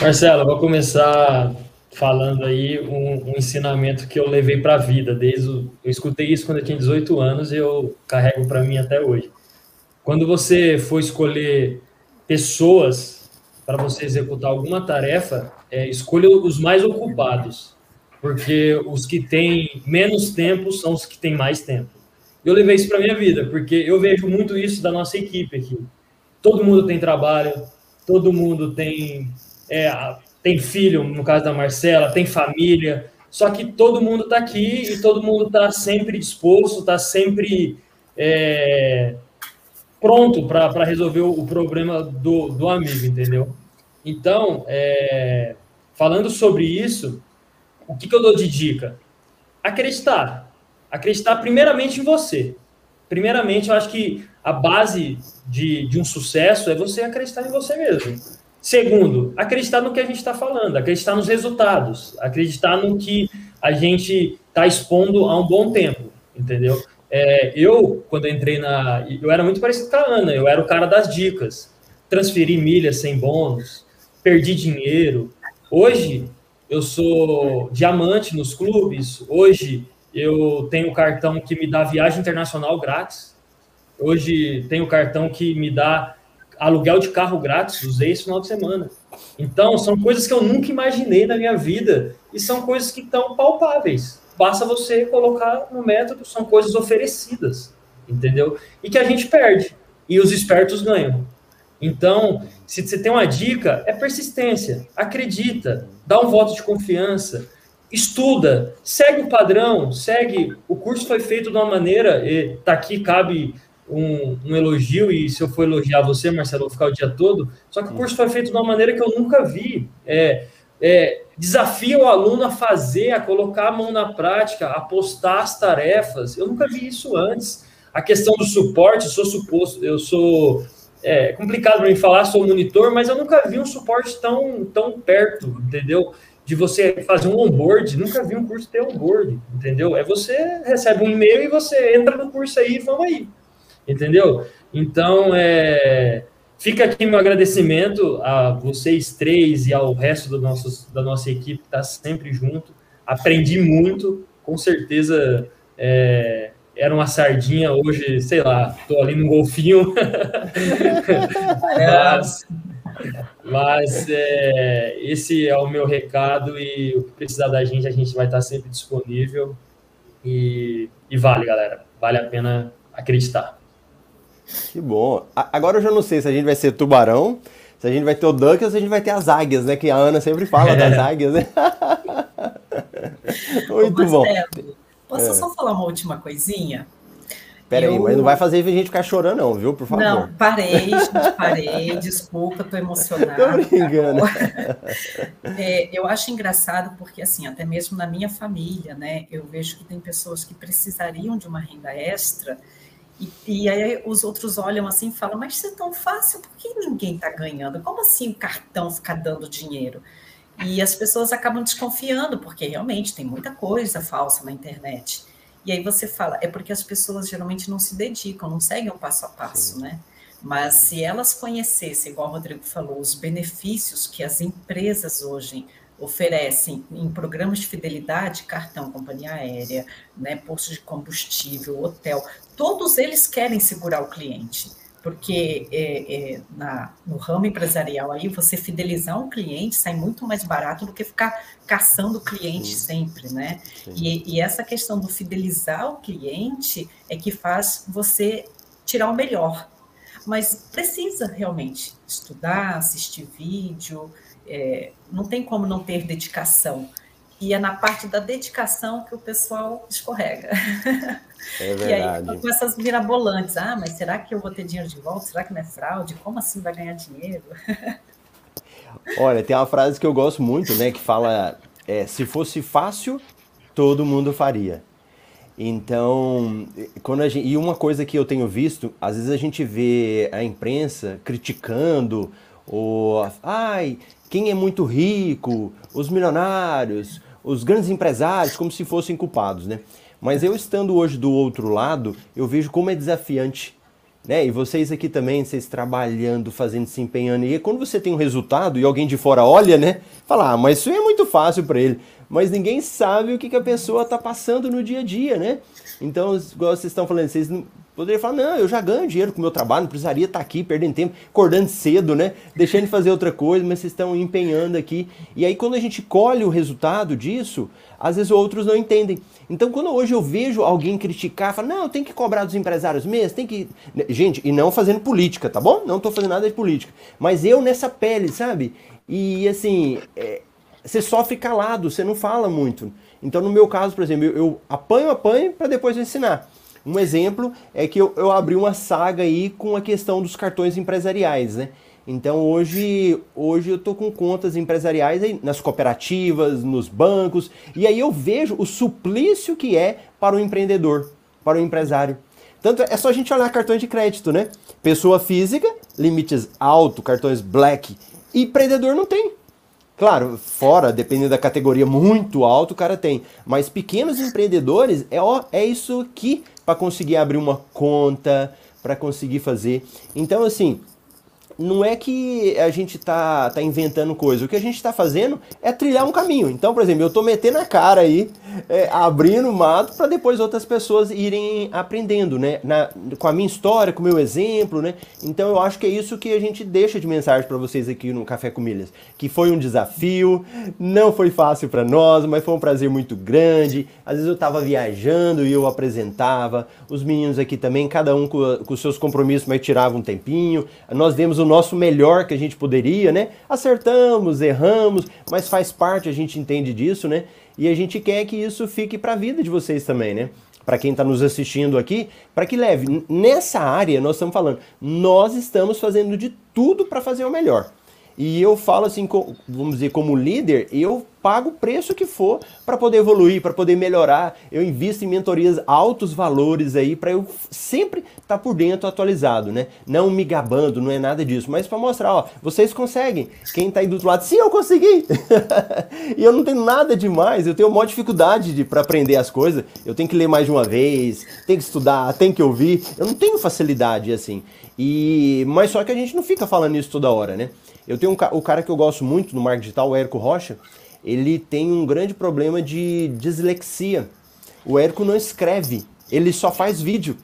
Marcelo, vou começar falando aí um, um ensinamento que eu levei para a vida. Desde o, eu escutei isso quando eu tinha 18 anos e eu carrego para mim até hoje. Quando você for escolher pessoas para você executar alguma tarefa, é, escolha os mais ocupados, porque os que têm menos tempo são os que têm mais tempo. Eu levei isso para minha vida, porque eu vejo muito isso da nossa equipe aqui. Todo mundo tem trabalho, todo mundo tem é, tem filho, no caso da Marcela, tem família, só que todo mundo está aqui e todo mundo está sempre disposto, está sempre é, pronto para resolver o problema do, do amigo, entendeu? Então, é, falando sobre isso, o que, que eu dou de dica? Acreditar. Acreditar primeiramente em você. Primeiramente, eu acho que a base de, de um sucesso é você acreditar em você mesmo. Segundo, acreditar no que a gente está falando, acreditar nos resultados, acreditar no que a gente está expondo há um bom tempo, entendeu? É, eu, quando entrei na. Eu era muito parecido com a Ana, eu era o cara das dicas. Transferi milhas sem bônus, perdi dinheiro. Hoje, eu sou diamante nos clubes. Hoje, eu tenho cartão que me dá viagem internacional grátis. Hoje, tenho cartão que me dá aluguel de carro grátis. Usei esse final de semana. Então, são coisas que eu nunca imaginei na minha vida e são coisas que estão palpáveis. Basta você colocar no método, são coisas oferecidas, entendeu? E que a gente perde e os espertos ganham. Então, se você tem uma dica, é persistência, acredita, dá um voto de confiança, estuda, segue o padrão, segue. O curso foi feito de uma maneira, e tá aqui, cabe um, um, elogio, e se eu for elogiar você, Marcelo, eu vou ficar o dia todo. Só que o curso foi feito de uma maneira que eu nunca vi. É, é, desafia o aluno a fazer, a colocar a mão na prática, a postar as tarefas. Eu nunca vi isso antes. A questão do suporte, sou suposto, eu sou. É complicado para mim falar, sou monitor, mas eu nunca vi um suporte tão, tão perto, entendeu? De você fazer um onboard, nunca vi um curso ter onboard, entendeu? É você recebe um e-mail e você entra no curso aí e vamos aí entendeu? Então, é, fica aqui meu agradecimento a vocês três e ao resto do nossos, da nossa equipe que está sempre junto. Aprendi muito, com certeza é, era uma sardinha, hoje, sei lá, estou ali no golfinho. mas mas é, esse é o meu recado e o que precisar da gente, a gente vai estar sempre disponível. E, e vale, galera. Vale a pena acreditar. Que bom. Agora eu já não sei se a gente vai ser tubarão, se a gente vai ter o duck ou se a gente vai ter as águias, né? Que a Ana sempre fala é. das águias, né? Muito Ô, bom. Posso é. só falar uma última coisinha? Pera eu... aí, mas não vai fazer a gente ficar chorando, não, viu? Por favor. Não, parei, gente, parei. Desculpa, tô emocionada. Tô brincando. É, eu acho engraçado porque, assim, até mesmo na minha família, né, eu vejo que tem pessoas que precisariam de uma renda extra e, e, aí os outros olham assim e falam, mas isso é tão fácil, por que ninguém está ganhando? Como assim o cartão ficar dando dinheiro? E as pessoas acabam desconfiando, porque realmente tem muita coisa falsa na internet. E aí você fala, é porque as pessoas geralmente não se dedicam, não seguem o passo a passo, Sim. né? Mas se elas conhecessem, igual o Rodrigo falou, os benefícios que as empresas hoje oferecem em programas de fidelidade, cartão, companhia aérea, né, posto de combustível, hotel, todos eles querem segurar o cliente, porque é, é, na, no ramo empresarial aí você fidelizar um cliente sai muito mais barato do que ficar caçando o cliente Sim. sempre, né? E, e essa questão do fidelizar o cliente é que faz você tirar o melhor, mas precisa realmente estudar, assistir vídeo, é, não tem como não ter dedicação. E é na parte da dedicação que o pessoal escorrega. É verdade. e aí com essas mirabolantes. Ah, mas será que eu vou ter dinheiro de volta? Será que não é fraude? Como assim vai ganhar dinheiro? Olha, tem uma frase que eu gosto muito, né? Que fala: é, se fosse fácil, todo mundo faria. Então, quando a gente, e uma coisa que eu tenho visto, às vezes a gente vê a imprensa criticando ou ai, quem é muito rico, os milionários, os grandes empresários, como se fossem culpados, né? Mas eu estando hoje do outro lado, eu vejo como é desafiante. Né? E vocês aqui também, vocês trabalhando, fazendo, se empenhando. E quando você tem um resultado e alguém de fora olha, né? Fala, ah, mas isso é muito fácil para ele. Mas ninguém sabe o que, que a pessoa está passando no dia a dia, né? Então, igual vocês estão falando, vocês Poderia falar, não, eu já ganho dinheiro com o meu trabalho, não precisaria estar aqui perdendo tempo, acordando cedo, né? Deixando de fazer outra coisa, mas vocês estão empenhando aqui. E aí, quando a gente colhe o resultado disso, às vezes outros não entendem. Então, quando hoje eu vejo alguém criticar, fala, não, tem que cobrar dos empresários mesmo, tem que. Gente, e não fazendo política, tá bom? Não estou fazendo nada de política. Mas eu nessa pele, sabe? E assim, é, você sofre calado, você não fala muito. Então, no meu caso, por exemplo, eu, eu apanho, apanho para depois ensinar. Um exemplo é que eu, eu abri uma saga aí com a questão dos cartões empresariais, né? Então hoje, hoje eu tô com contas empresariais aí nas cooperativas, nos bancos, e aí eu vejo o suplício que é para o empreendedor, para o empresário. Tanto é só a gente olhar cartões de crédito, né? Pessoa física, limites alto, cartões black, e empreendedor não tem. Claro, fora, dependendo da categoria muito alto, o cara tem. Mas pequenos empreendedores, é, ó, é isso que para conseguir abrir uma conta, para conseguir fazer. Então, assim, não é que a gente tá, tá inventando coisa. O que a gente está fazendo é trilhar um caminho. Então, por exemplo, eu estou metendo a cara aí, é, abrindo o mato para depois outras pessoas irem aprendendo, né? Na, com a minha história, com o meu exemplo, né? Então eu acho que é isso que a gente deixa de mensagem para vocês aqui no Café com Milhas. Que foi um desafio, não foi fácil para nós, mas foi um prazer muito grande. Às vezes eu estava viajando e eu apresentava. Os meninos aqui também, cada um com, com seus compromissos, mas tirava um tempinho. Nós demos o nosso melhor que a gente poderia, né? Acertamos, erramos, mas faz parte, a gente entende disso, né? E a gente quer que isso fique para a vida de vocês também, né? Para quem está nos assistindo aqui, para que leve. Nessa área, nós estamos falando, nós estamos fazendo de tudo para fazer o melhor. E eu falo assim, vamos dizer, como líder, eu pago o preço que for para poder evoluir, para poder melhorar. Eu invisto em mentorias altos valores aí para eu sempre estar tá por dentro atualizado, né? Não me gabando, não é nada disso, mas para mostrar, ó, vocês conseguem. Quem está aí do outro lado, sim, eu consegui. e eu não tenho nada demais, eu tenho uma dificuldade de para aprender as coisas. Eu tenho que ler mais de uma vez, tenho que estudar, tenho que ouvir. Eu não tenho facilidade assim. E mas só que a gente não fica falando isso toda hora, né? Eu tenho um, o cara que eu gosto muito no marketing digital, o Érico Rocha, ele tem um grande problema de dislexia. O Érico não escreve, ele só faz vídeo.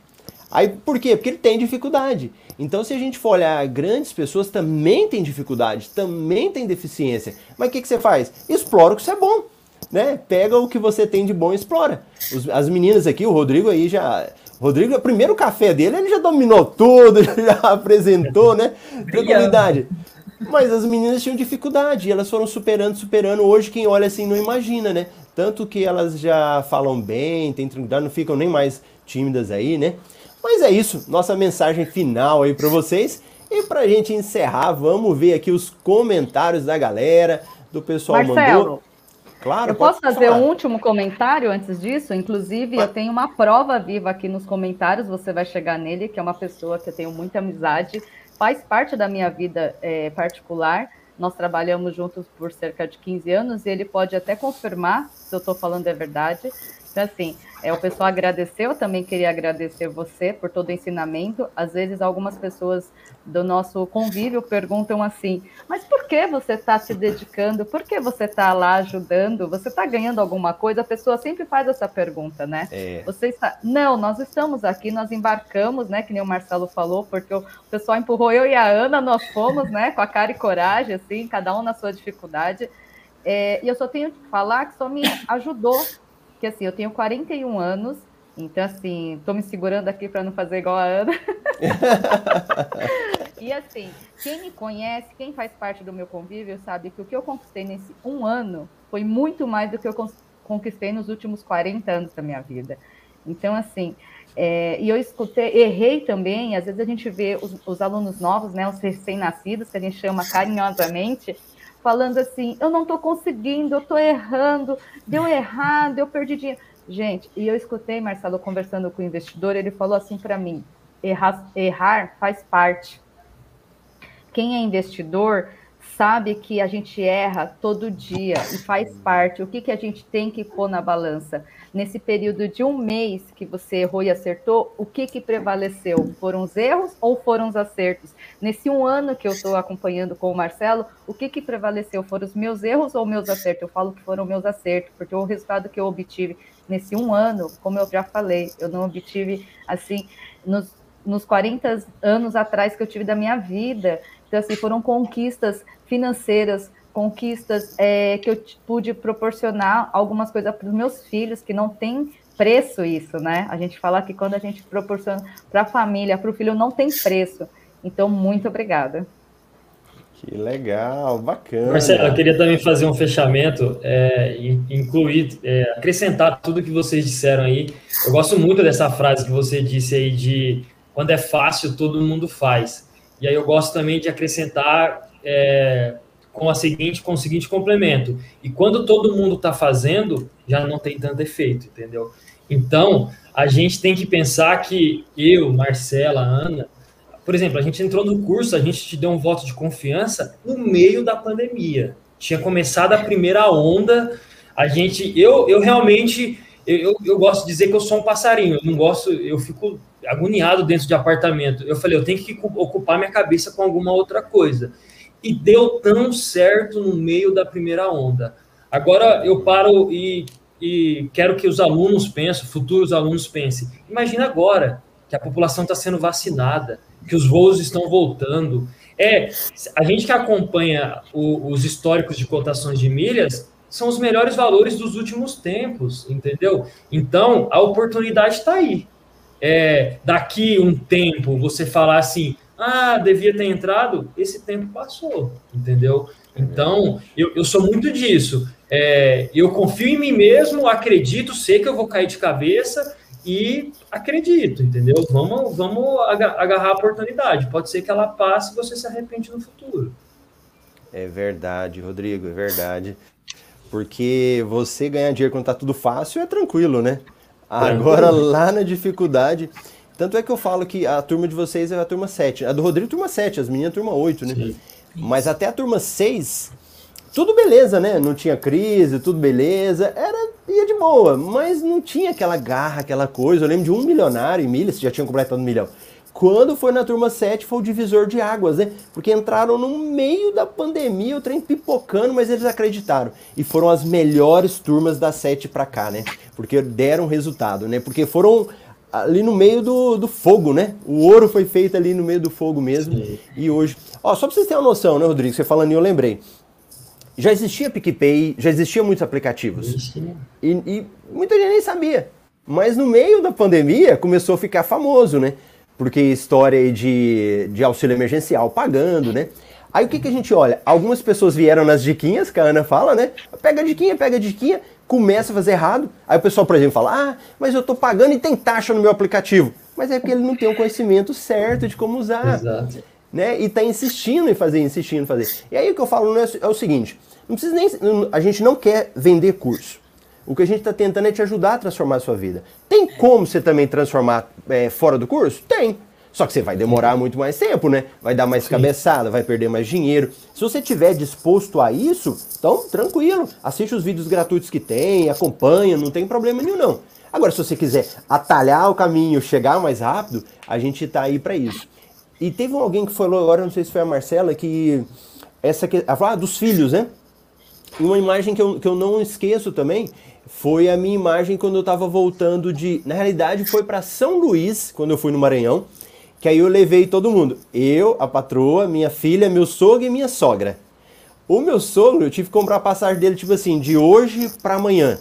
Aí por quê? Porque ele tem dificuldade. Então, se a gente for olhar, grandes pessoas também têm dificuldade, também têm deficiência. Mas o que, que você faz? Explora o que você é bom. Né? Pega o que você tem de bom e explora. Os, as meninas aqui, o Rodrigo aí já. Rodrigo, o primeiro café dele, ele já dominou tudo, já apresentou, né? Tranquilidade. Mas as meninas tinham dificuldade, elas foram superando, superando. Hoje quem olha assim não imagina, né? Tanto que elas já falam bem, têm tranquilidade, não ficam nem mais tímidas aí, né? Mas é isso, nossa mensagem final aí para vocês. E pra gente encerrar, vamos ver aqui os comentários da galera, do pessoal Marcelo, mandou. Claro, eu posso fazer falar. um último comentário antes disso? Inclusive, eu tenho uma prova viva aqui nos comentários, você vai chegar nele, que é uma pessoa que eu tenho muita amizade faz parte da minha vida é, particular. Nós trabalhamos juntos por cerca de 15 anos e ele pode até confirmar se eu estou falando é verdade. Então, assim, é, o pessoal agradeceu, eu também queria agradecer você por todo o ensinamento. Às vezes, algumas pessoas do nosso convívio perguntam assim: mas por que você está se dedicando? Por que você está lá ajudando? Você está ganhando alguma coisa? A pessoa sempre faz essa pergunta, né? É. Você está. Não, nós estamos aqui, nós embarcamos, né? Que nem o Marcelo falou, porque o pessoal empurrou eu e a Ana, nós fomos, né? Com a cara e coragem, assim, cada um na sua dificuldade. É, e eu só tenho que falar que só me ajudou que assim, eu tenho 41 anos, então assim, tô me segurando aqui para não fazer igual a Ana. e assim, quem me conhece, quem faz parte do meu convívio, sabe que o que eu conquistei nesse um ano foi muito mais do que eu conquistei nos últimos 40 anos da minha vida. Então, assim, é, e eu escutei, errei também, às vezes a gente vê os, os alunos novos, né, os recém-nascidos, que a gente chama carinhosamente, falando assim: eu não estou conseguindo, eu estou errando, deu errado, eu perdi dinheiro. Gente, e eu escutei Marcelo conversando com o investidor, ele falou assim para mim: errar, errar faz parte. Quem é investidor sabe que a gente erra todo dia e faz parte. O que, que a gente tem que pôr na balança? Nesse período de um mês que você errou e acertou, o que, que prevaleceu? Foram os erros ou foram os acertos? Nesse um ano que eu estou acompanhando com o Marcelo, o que, que prevaleceu? Foram os meus erros ou meus acertos? Eu falo que foram meus acertos, porque o resultado que eu obtive nesse um ano, como eu já falei, eu não obtive assim nos, nos 40 anos atrás que eu tive da minha vida. Então, assim, foram conquistas financeiras, conquistas é, que eu pude proporcionar algumas coisas para os meus filhos, que não tem preço isso, né? A gente fala que quando a gente proporciona para a família, para o filho, não tem preço. Então, muito obrigada. Que legal, bacana. Marcelo, eu queria também fazer um fechamento, é, incluir, é, acrescentar tudo que vocês disseram aí. Eu gosto muito dessa frase que você disse aí de quando é fácil, todo mundo faz. E aí eu gosto também de acrescentar é, com, a seguinte, com o seguinte complemento. E quando todo mundo está fazendo, já não tem tanto efeito, entendeu? Então, a gente tem que pensar que eu, Marcela, Ana, por exemplo, a gente entrou no curso, a gente te deu um voto de confiança no meio da pandemia. Tinha começado a primeira onda, a gente, eu, eu realmente eu, eu, eu, gosto de dizer que eu sou um passarinho, eu não gosto, eu fico agoniado dentro de apartamento. Eu falei, eu tenho que ocupar minha cabeça com alguma outra coisa. E deu tão certo no meio da primeira onda. Agora eu paro e, e quero que os alunos pensem, futuros alunos pensem. Imagina agora que a população está sendo vacinada, que os voos estão voltando. É, a gente que acompanha o, os históricos de cotações de milhas são os melhores valores dos últimos tempos, entendeu? Então, a oportunidade está aí. É, daqui um tempo você falar assim, ah, devia ter entrado, esse tempo passou, entendeu? Então, eu, eu sou muito disso. É, eu confio em mim mesmo, acredito, sei que eu vou cair de cabeça e acredito, entendeu? Vamos, vamos agarrar a oportunidade. Pode ser que ela passe e você se arrepende no futuro. É verdade, Rodrigo, é verdade. Porque você ganhar dinheiro quando tá tudo fácil é tranquilo, né? Agora lá na dificuldade. Tanto é que eu falo que a turma de vocês é a turma 7. A do Rodrigo, turma 7, as meninas, turma 8, né? Sim. Mas até a turma 6, tudo beleza, né? Não tinha crise, tudo beleza. Era, ia de boa, mas não tinha aquela garra, aquela coisa. Eu lembro de um milionário em milhas, já tinham completado um milhão. Quando foi na turma 7, foi o divisor de águas, né? Porque entraram no meio da pandemia, o trem pipocando, mas eles acreditaram. E foram as melhores turmas da 7 para cá, né? Porque deram resultado, né? Porque foram ali no meio do, do fogo, né? O ouro foi feito ali no meio do fogo mesmo. Sim. E hoje. Ó, só pra vocês terem uma noção, né, Rodrigo? Você falando, eu lembrei. Já existia PicPay, já existiam muitos aplicativos. E, e muita gente nem sabia. Mas no meio da pandemia começou a ficar famoso, né? Porque história de, de auxílio emergencial pagando, né? Aí o que, que a gente olha? Algumas pessoas vieram nas diquinhas, que a Ana fala, né? Pega a diquinha, pega a diquinha, começa a fazer errado. Aí o pessoal, por exemplo, fala: Ah, mas eu tô pagando e tem taxa no meu aplicativo. Mas é porque ele não tem o conhecimento certo de como usar. Exato. Né? E tá insistindo em fazer, insistindo em fazer. E aí o que eu falo é, é o seguinte: não precisa nem. A gente não quer vender curso. O que a gente está tentando é te ajudar a transformar a sua vida. Tem como você também transformar é, fora do curso? Tem. Só que você vai demorar muito mais tempo, né? Vai dar mais Sim. cabeçada, vai perder mais dinheiro. Se você estiver disposto a isso, então tranquilo. Assiste os vídeos gratuitos que tem, acompanha, não tem problema nenhum não. Agora, se você quiser atalhar o caminho, chegar mais rápido, a gente está aí para isso. E teve alguém que falou agora, não sei se foi a Marcela, que essa que ela falou, ah, dos filhos, né? E uma imagem que eu, que eu não esqueço também foi a minha imagem quando eu estava voltando de. Na realidade, foi para São Luís, quando eu fui no Maranhão, que aí eu levei todo mundo. Eu, a patroa, minha filha, meu sogro e minha sogra. O meu sogro, eu tive que comprar a passagem dele, tipo assim, de hoje para amanhã.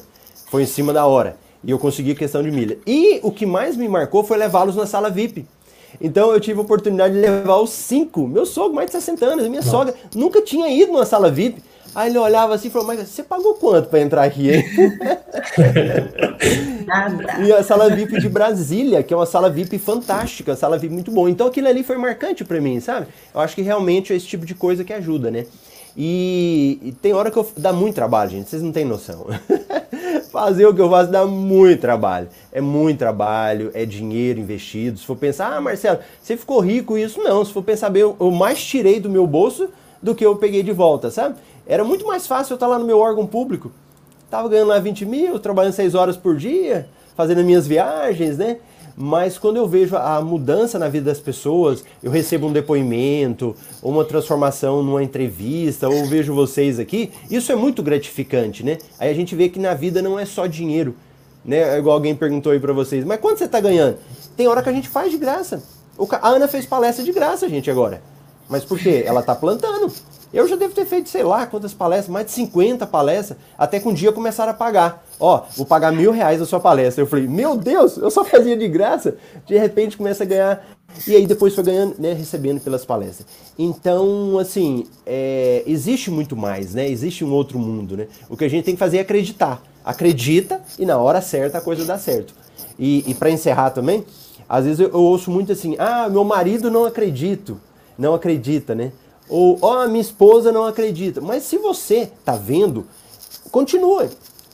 Foi em cima da hora. E eu consegui questão de milha. E o que mais me marcou foi levá-los na sala VIP. Então eu tive a oportunidade de levar os cinco. Meu sogro, mais de 60 anos, minha Nossa. sogra, nunca tinha ido numa sala VIP. Aí ele olhava assim e falou, mas você pagou quanto para entrar aqui, hein? e a sala VIP de Brasília, que é uma sala VIP fantástica, sala VIP muito boa. Então aquilo ali foi marcante para mim, sabe? Eu acho que realmente é esse tipo de coisa que ajuda, né? E, e tem hora que eu, dá muito trabalho, gente, vocês não têm noção. Fazer o que eu faço dá muito trabalho. É muito trabalho, é dinheiro investido. Se for pensar, ah, Marcelo, você ficou rico isso? Não, se for pensar bem, eu, eu mais tirei do meu bolso do que eu peguei de volta, sabe? Era muito mais fácil eu estar lá no meu órgão público. Tava ganhando lá 20 mil, trabalhando 6 horas por dia, fazendo minhas viagens, né? Mas quando eu vejo a mudança na vida das pessoas, eu recebo um depoimento, uma transformação numa entrevista, ou vejo vocês aqui, isso é muito gratificante, né? Aí a gente vê que na vida não é só dinheiro, né? É igual alguém perguntou aí para vocês, mas quanto você tá ganhando? Tem hora que a gente faz de graça. A Ana fez palestra de graça, gente, agora. Mas por quê? Ela tá plantando. Eu já devo ter feito, sei lá, quantas palestras, mais de 50 palestras, até que um dia começaram a pagar. Ó, vou pagar mil reais a sua palestra. Eu falei, meu Deus, eu só fazia de graça. De repente começa a ganhar. E aí depois foi ganhando, né, recebendo pelas palestras. Então, assim, é, existe muito mais, né? Existe um outro mundo, né? O que a gente tem que fazer é acreditar. Acredita e na hora certa a coisa dá certo. E, e para encerrar também, às vezes eu, eu ouço muito assim, ah, meu marido não acredito. Não acredita, né? Ou, ó, oh, minha esposa não acredita. Mas se você tá vendo, continua.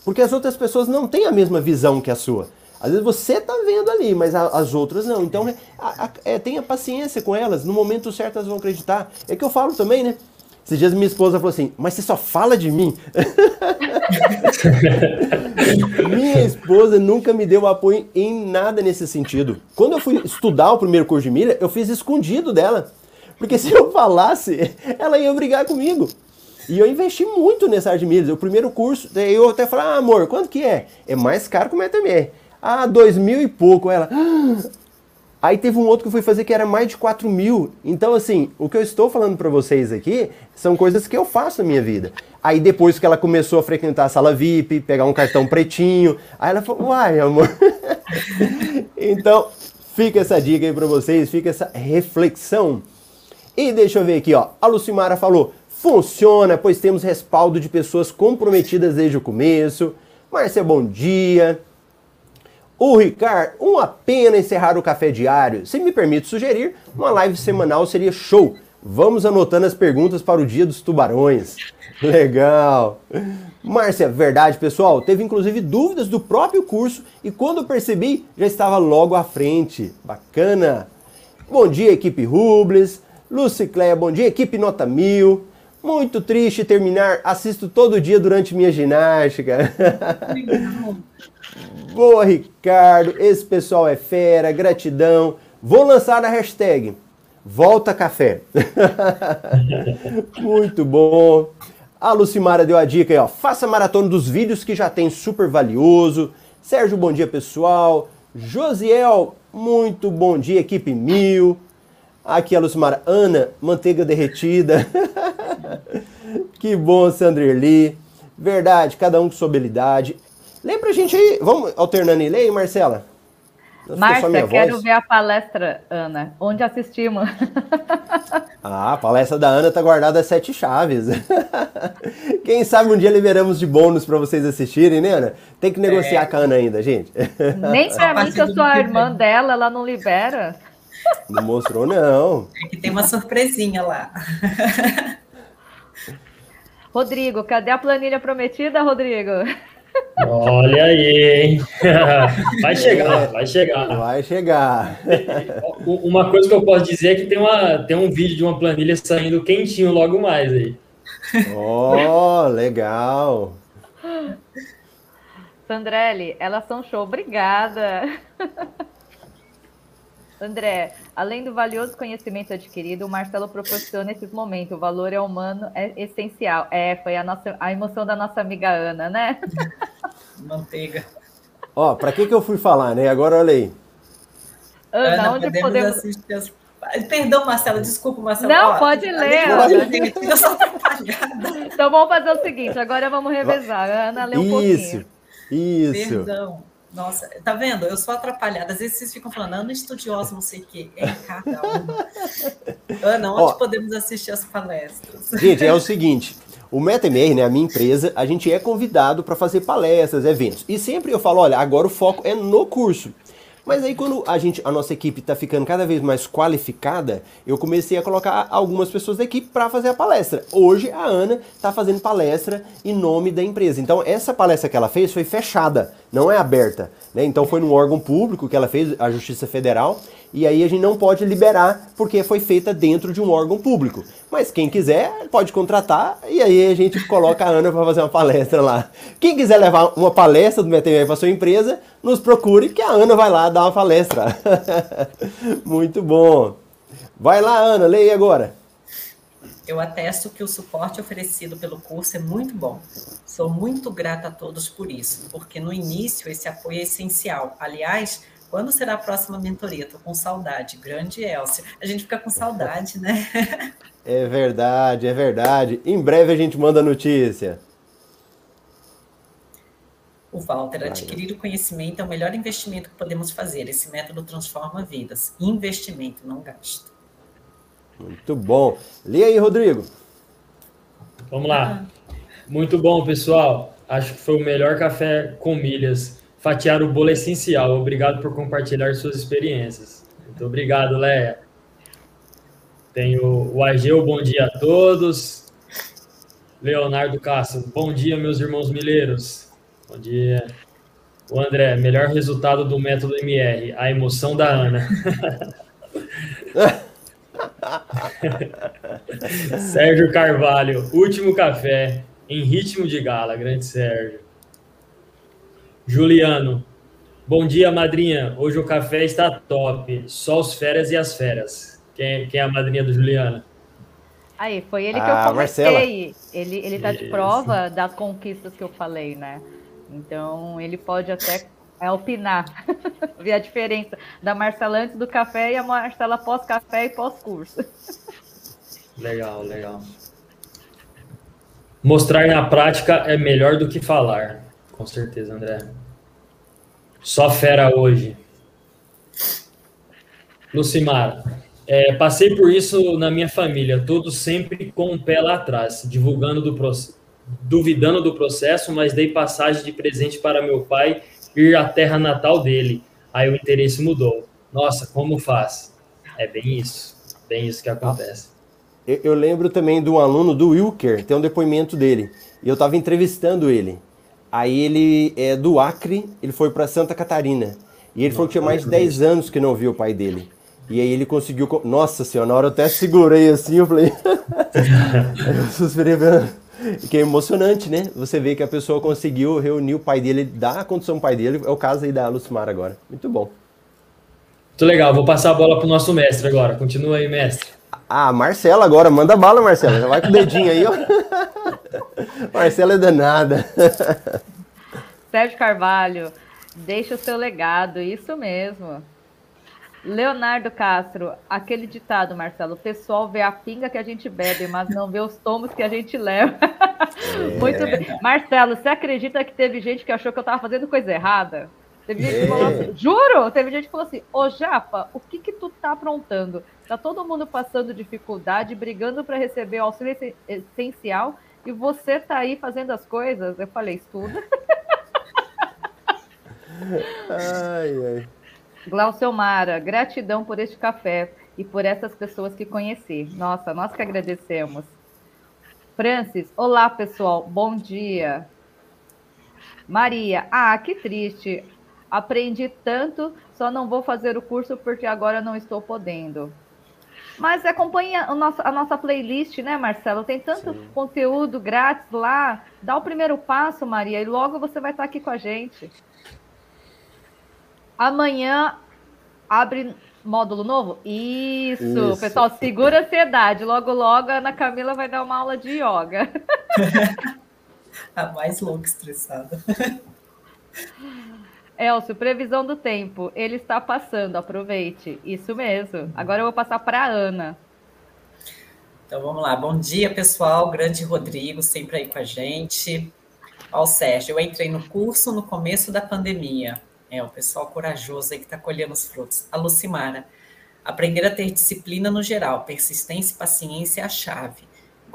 Porque as outras pessoas não têm a mesma visão que a sua. Às vezes você tá vendo ali, mas a, as outras não. Então, a, a, é, tenha paciência com elas. No momento certo elas vão acreditar. É que eu falo também, né? Esses dias minha esposa falou assim, mas você só fala de mim? minha esposa nunca me deu apoio em nada nesse sentido. Quando eu fui estudar o primeiro curso de milha, eu fiz escondido dela. Porque se eu falasse, ela ia brigar comigo. E eu investi muito nessa milhas. O primeiro curso, eu até falei, ah, amor, quanto que é? É mais caro que o MetaMR. Ah, dois mil e pouco. Ela, ah, Aí teve um outro que eu fui fazer que era mais de 4 mil. Então, assim, o que eu estou falando para vocês aqui são coisas que eu faço na minha vida. Aí depois que ela começou a frequentar a sala VIP, pegar um cartão pretinho, aí ela falou, uai, amor. então, fica essa dica aí para vocês, fica essa reflexão. E deixa eu ver aqui, ó. A Lucimara falou, funciona, pois temos respaldo de pessoas comprometidas desde o começo. Márcia, bom dia. O Ricardo, uma pena encerrar o café diário. Se me permite sugerir, uma live semanal seria show. Vamos anotando as perguntas para o dia dos tubarões. Legal. Márcia, verdade, pessoal. Teve inclusive dúvidas do próprio curso e quando percebi, já estava logo à frente. Bacana. Bom dia, equipe Rubles. Lucicleia, bom dia, equipe Nota Mil. Muito triste terminar. Assisto todo dia durante minha ginástica. Boa, Ricardo. Esse pessoal é fera. Gratidão. Vou lançar a hashtag Volta Café. Muito bom. A Lucimara deu a dica aí, ó. Faça maratona dos vídeos que já tem super valioso. Sérgio, bom dia, pessoal. Josiel, muito bom dia, equipe mil. Aqui a Lucimara. Ana, manteiga derretida. que bom, Sandrerli. Verdade, cada um com sua habilidade. Lê pra gente aí, vamos alternando e lê, Marcela? Márcia, quero voz. ver a palestra, Ana. Onde assistimos? ah, a palestra da Ana tá guardada às sete chaves. Quem sabe um dia liberamos de bônus para vocês assistirem, né, Ana? Tem que negociar é. com a Ana ainda, gente. Nem pra mim, que eu sou a irmã dela, ela não libera. Não mostrou, não. É que tem uma surpresinha lá. Rodrigo, cadê a planilha prometida, Rodrigo? Olha aí, hein? Vai chegar, vai chegar. Vai chegar. Uma coisa que eu posso dizer é que tem, uma, tem um vídeo de uma planilha saindo quentinho logo mais aí. Oh, legal. Sandrelli, elas são show. Obrigada. André, além do valioso conhecimento adquirido, o Marcelo proporciona esses momentos. O valor é humano, é essencial. É, foi a, nossa, a emoção da nossa amiga Ana, né? Manteiga. Ó, para que que eu fui falar, né? Agora olha aí. Ana, Ana onde podemos, podemos... assistir as... Perdão, Marcela, desculpa, Marcela. Não, Ó, pode ler. Eu sou atrapalhada. Então vamos fazer o seguinte, agora vamos revezar. A Ana lê um Isso. pouquinho. Isso. Perdão. Nossa, tá vendo? Eu sou atrapalhada. Às vezes vocês ficam falando, Ana estudiosa, não sei o quê. É cada uma. Ana, onde Ó, podemos assistir as palestras? Gente, é o seguinte. O MetaMR, né, a minha empresa, a gente é convidado para fazer palestras, eventos. E sempre eu falo, olha, agora o foco é no curso. Mas aí quando a gente, a nossa equipe está ficando cada vez mais qualificada, eu comecei a colocar algumas pessoas da equipe para fazer a palestra. Hoje a Ana está fazendo palestra em nome da empresa. Então essa palestra que ela fez foi fechada, não é aberta. Né? Então foi num órgão público que ela fez, a Justiça Federal, e aí a gente não pode liberar porque foi feita dentro de um órgão público. Mas quem quiser pode contratar e aí a gente coloca a Ana para fazer uma palestra lá. Quem quiser levar uma palestra do MetaMR para sua empresa, nos procure que a Ana vai lá dar uma palestra. Muito bom. Vai lá, Ana, leia agora. Eu atesto que o suporte oferecido pelo curso é muito bom. Sou muito grata a todos por isso, porque no início esse apoio é essencial. Aliás, quando será a próxima mentoria? Estou com saudade. Grande Elcio. A gente fica com saudade, né? É verdade, é verdade. Em breve a gente manda notícia. O Walter, adquirir o conhecimento é o melhor investimento que podemos fazer. Esse método transforma vidas. Investimento, não gasto. Muito bom. Lê aí, Rodrigo. Vamos lá. Muito bom, pessoal. Acho que foi o melhor café com milhas fatiar o bolo é essencial. Obrigado por compartilhar suas experiências. Muito obrigado, Léa. Tem o, Ageu, bom dia a todos. Leonardo Castro, bom dia, meus irmãos mileiros. Bom dia. O André, melhor resultado do método MR, a emoção da Ana. Sérgio Carvalho, último café, em ritmo de gala, grande Sérgio. Juliano, bom dia, madrinha. Hoje o café está top. Só os feras e as feras. Quem, quem é a madrinha do Juliano? Aí, foi ele que ah, eu comecei. Ele, ele tá de prova das conquistas que eu falei, né? Então, ele pode até é opinar, ver a diferença da Marcela antes do café e a Marcela pós-café e pós-curso. Legal, legal. Mostrar na prática é melhor do que falar. Com certeza, André. Só fera hoje. Lucimar, é, passei por isso na minha família, todos sempre com o pé lá atrás, divulgando do duvidando do processo, mas dei passagem de presente para meu pai ir à terra natal dele. Aí o interesse mudou. Nossa, como faz? É bem isso, bem isso que acontece. Eu, eu lembro também de um aluno do Wilker, tem um depoimento dele, e eu estava entrevistando ele. Aí ele é do Acre, ele foi para Santa Catarina. E ele falou que tinha mais de 10 anos que não viu o pai dele. E aí ele conseguiu. Nossa senhora, na hora eu até segurei assim, eu falei. eu suspirei que é emocionante, né? Você vê que a pessoa conseguiu reunir o pai dele, dar a condição ao pai dele. É o caso aí da Lucimar agora. Muito bom. Muito legal. Vou passar a bola pro nosso mestre agora. Continua aí, mestre. Ah, Marcela agora. Manda bala, Marcela. Já vai com o dedinho aí, ó. Marcela é danada. Sérgio Carvalho, deixa o seu legado. Isso mesmo. Leonardo Castro, aquele ditado, Marcelo, o pessoal vê a pinga que a gente bebe, mas não vê os tomos que a gente leva. É. Muito bem. Marcelo, você acredita que teve gente que achou que eu estava fazendo coisa errada? Teve gente que falou assim, juro, teve gente que falou assim, ô Japa, o que que tu tá aprontando? Tá todo mundo passando dificuldade, brigando para receber o auxílio essencial e você tá aí fazendo as coisas? Eu falei, estuda. ai, ai. Glaucio Mara, gratidão por este café e por essas pessoas que conheci. Nossa, nós que agradecemos. Francis, olá pessoal, bom dia. Maria, ah, que triste. Aprendi tanto, só não vou fazer o curso porque agora não estou podendo. Mas acompanha a nossa, a nossa playlist, né, Marcelo? Tem tanto Sim. conteúdo grátis lá. Dá o primeiro passo, Maria, e logo você vai estar aqui com a gente. Amanhã abre módulo novo? Isso, Isso, pessoal, segura a ansiedade. Logo, logo, a Ana Camila vai dar uma aula de yoga. a mais louca estressada. Elcio, previsão do tempo. Ele está passando, aproveite. Isso mesmo. Agora eu vou passar para a Ana. Então vamos lá. Bom dia, pessoal. Grande Rodrigo, sempre aí com a gente. Ó, Sérgio, eu entrei no curso no começo da pandemia. É, o pessoal corajoso aí que está colhendo os frutos. A Lucimara. Aprender a ter disciplina no geral, persistência e paciência é a chave.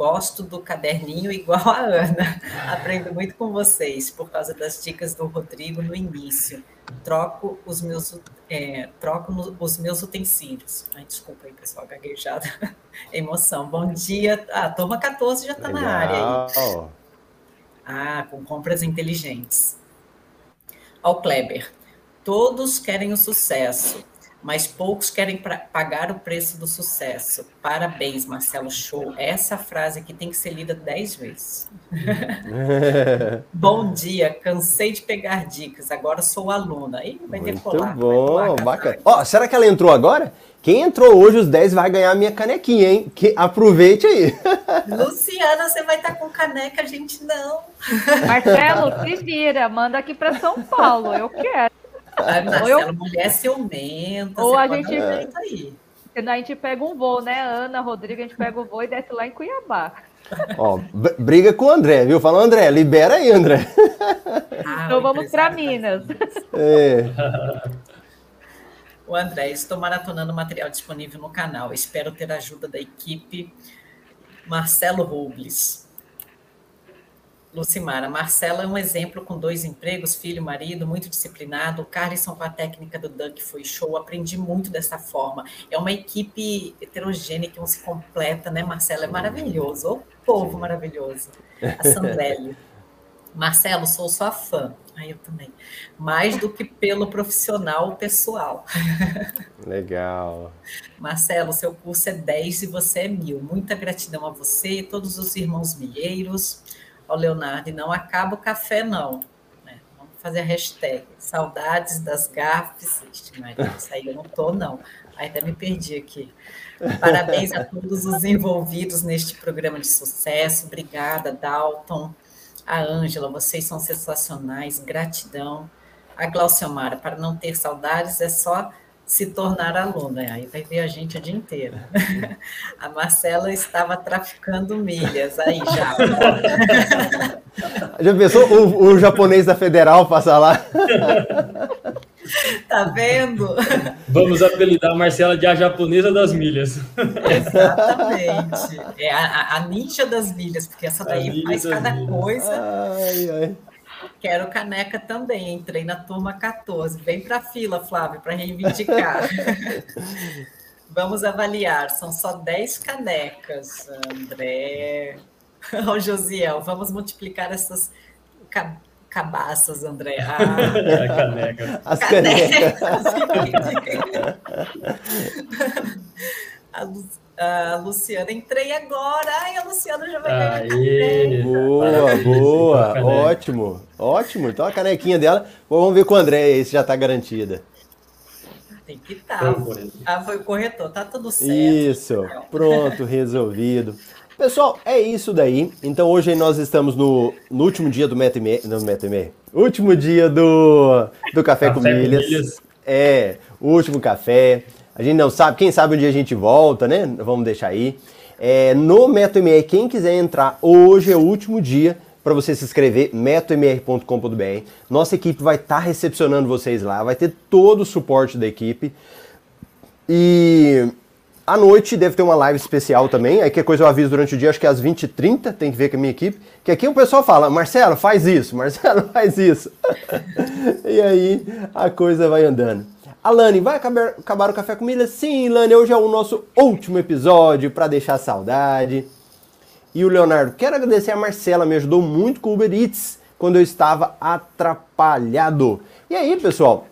Gosto do caderninho igual a Ana. Aprendo muito com vocês por causa das dicas do Rodrigo no início. Troco os meus, é, troco os meus utensílios. Ai, desculpa aí, pessoal, gaguejada. Emoção. Bom dia. Ah, turma 14 já está na área aí. Ah, com compras inteligentes. Ao Kleber. Todos querem o sucesso, mas poucos querem pagar o preço do sucesso. Parabéns, Marcelo Show. Essa frase aqui tem que ser lida dez vezes. Bom dia, cansei de pegar dicas, agora sou aluna. Ih, vai Muito decolar. bom, bacana. Ó, será que ela entrou agora? Quem entrou hoje, os 10 vai ganhar a minha canequinha, hein? Que, aproveite aí. Luciana, você vai estar tá com caneca, a gente não. Marcelo, se vira, manda aqui para São Paulo, eu quero. Ai, Marcelo, eu... mulher ciumenta. Ou a gente, aí. a gente pega um voo, né? Ana, Rodrigo, a gente pega o voo e desce lá em Cuiabá. Ó, briga com o André, viu? Fala, André, libera aí, André. Ah, então vamos para Minas. É. O André, estou maratonando material disponível no canal. Espero ter a ajuda da equipe Marcelo Robles. Lucimara, Marcela é um exemplo com dois empregos, filho, marido, muito disciplinado. O Carlson com a técnica do Dunk foi show. Aprendi muito dessa forma. É uma equipe heterogênea que não se completa, né, Marcela? É maravilhoso. O povo maravilhoso. A Sandrelli. Marcelo, sou sua fã. Aí eu também. Mais do que pelo profissional pessoal. Legal. Marcelo, seu curso é 10 e você é mil. Muita gratidão a você e todos os irmãos milheiros. Ó, Leonardo, não acaba o café, não. Né? Vamos fazer a hashtag. Saudades das gafes. Isso aí eu não tô, não. Aí me perdi aqui. Parabéns a todos os envolvidos neste programa de sucesso. Obrigada, Dalton a Ângela, vocês são sensacionais, gratidão. A Glauciomara, para não ter saudades é só se tornar aluna, aí vai ver a gente o dia inteiro. A Marcela estava traficando milhas, aí já. Já pensou o, o japonês da Federal passar lá? Tá vendo? Vamos apelidar a Marcela de a japonesa das milhas. Exatamente. É a, a ninja das milhas, porque essa daí faz cada milhas. coisa. Ai, ai. Quero caneca também. Entrei na turma 14. Vem para a fila, Flávio, para reivindicar. Vamos avaliar. São só 10 canecas, André. Ó, Josiel, vamos multiplicar essas cabaças, André. Ah, caneca. As canecas. canecas. a, Lu, a, Luciana, entrei agora. Ai, a Luciana já vai ganhar. Boa, boa. Ótimo, ótimo. Então a canequinha dela, vamos ver com o André aí se já está garantida. Tem que estar. Tá. Ah, foi o corretor, tá tudo certo. Isso, pronto, resolvido. Pessoal, é isso daí. Então hoje nós estamos no, no último dia do Meta e Meta e último dia do, do Café, café com, milhas. com Milhas. É, o último café. A gente não sabe, quem sabe um dia a gente volta, né? Vamos deixar aí. É, no MetoMR, quem quiser entrar, hoje é o último dia para você se inscrever, metomr.com.br. Nossa equipe vai estar tá recepcionando vocês lá, vai ter todo o suporte da equipe. E à noite deve ter uma live especial também. Aí que coisa eu aviso durante o dia, acho que é às 20h30, tem que ver com a minha equipe. Que aqui o pessoal fala, Marcelo, faz isso, Marcelo, faz isso. e aí a coisa vai andando. Alane, vai acabar, acabar o café com milha? Sim, Lani, hoje é o nosso último episódio para deixar saudade. E o Leonardo, quero agradecer a Marcela, me ajudou muito com o Uber Eats quando eu estava atrapalhado. E aí, pessoal,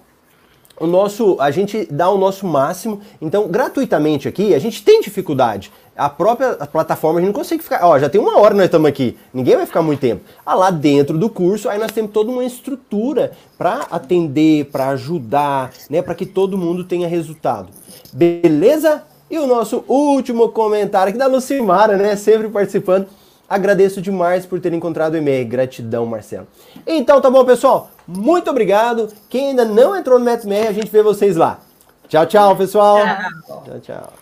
o nosso, a gente dá o nosso máximo. Então, gratuitamente aqui, a gente tem dificuldade. A própria plataforma a gente não consegue ficar. Ó, já tem uma hora nós estamos aqui. Ninguém vai ficar muito tempo. Ah, lá dentro do curso, aí nós temos toda uma estrutura para atender, para ajudar, né, para que todo mundo tenha resultado. Beleza? E o nosso último comentário aqui da Lucimara, né, sempre participando. Agradeço demais por ter encontrado o e-mail. Gratidão, Marcelo. Então tá bom, pessoal. Muito obrigado. Quem ainda não entrou no MetsMR, a gente vê vocês lá. Tchau, tchau, pessoal. Tchau. tchau.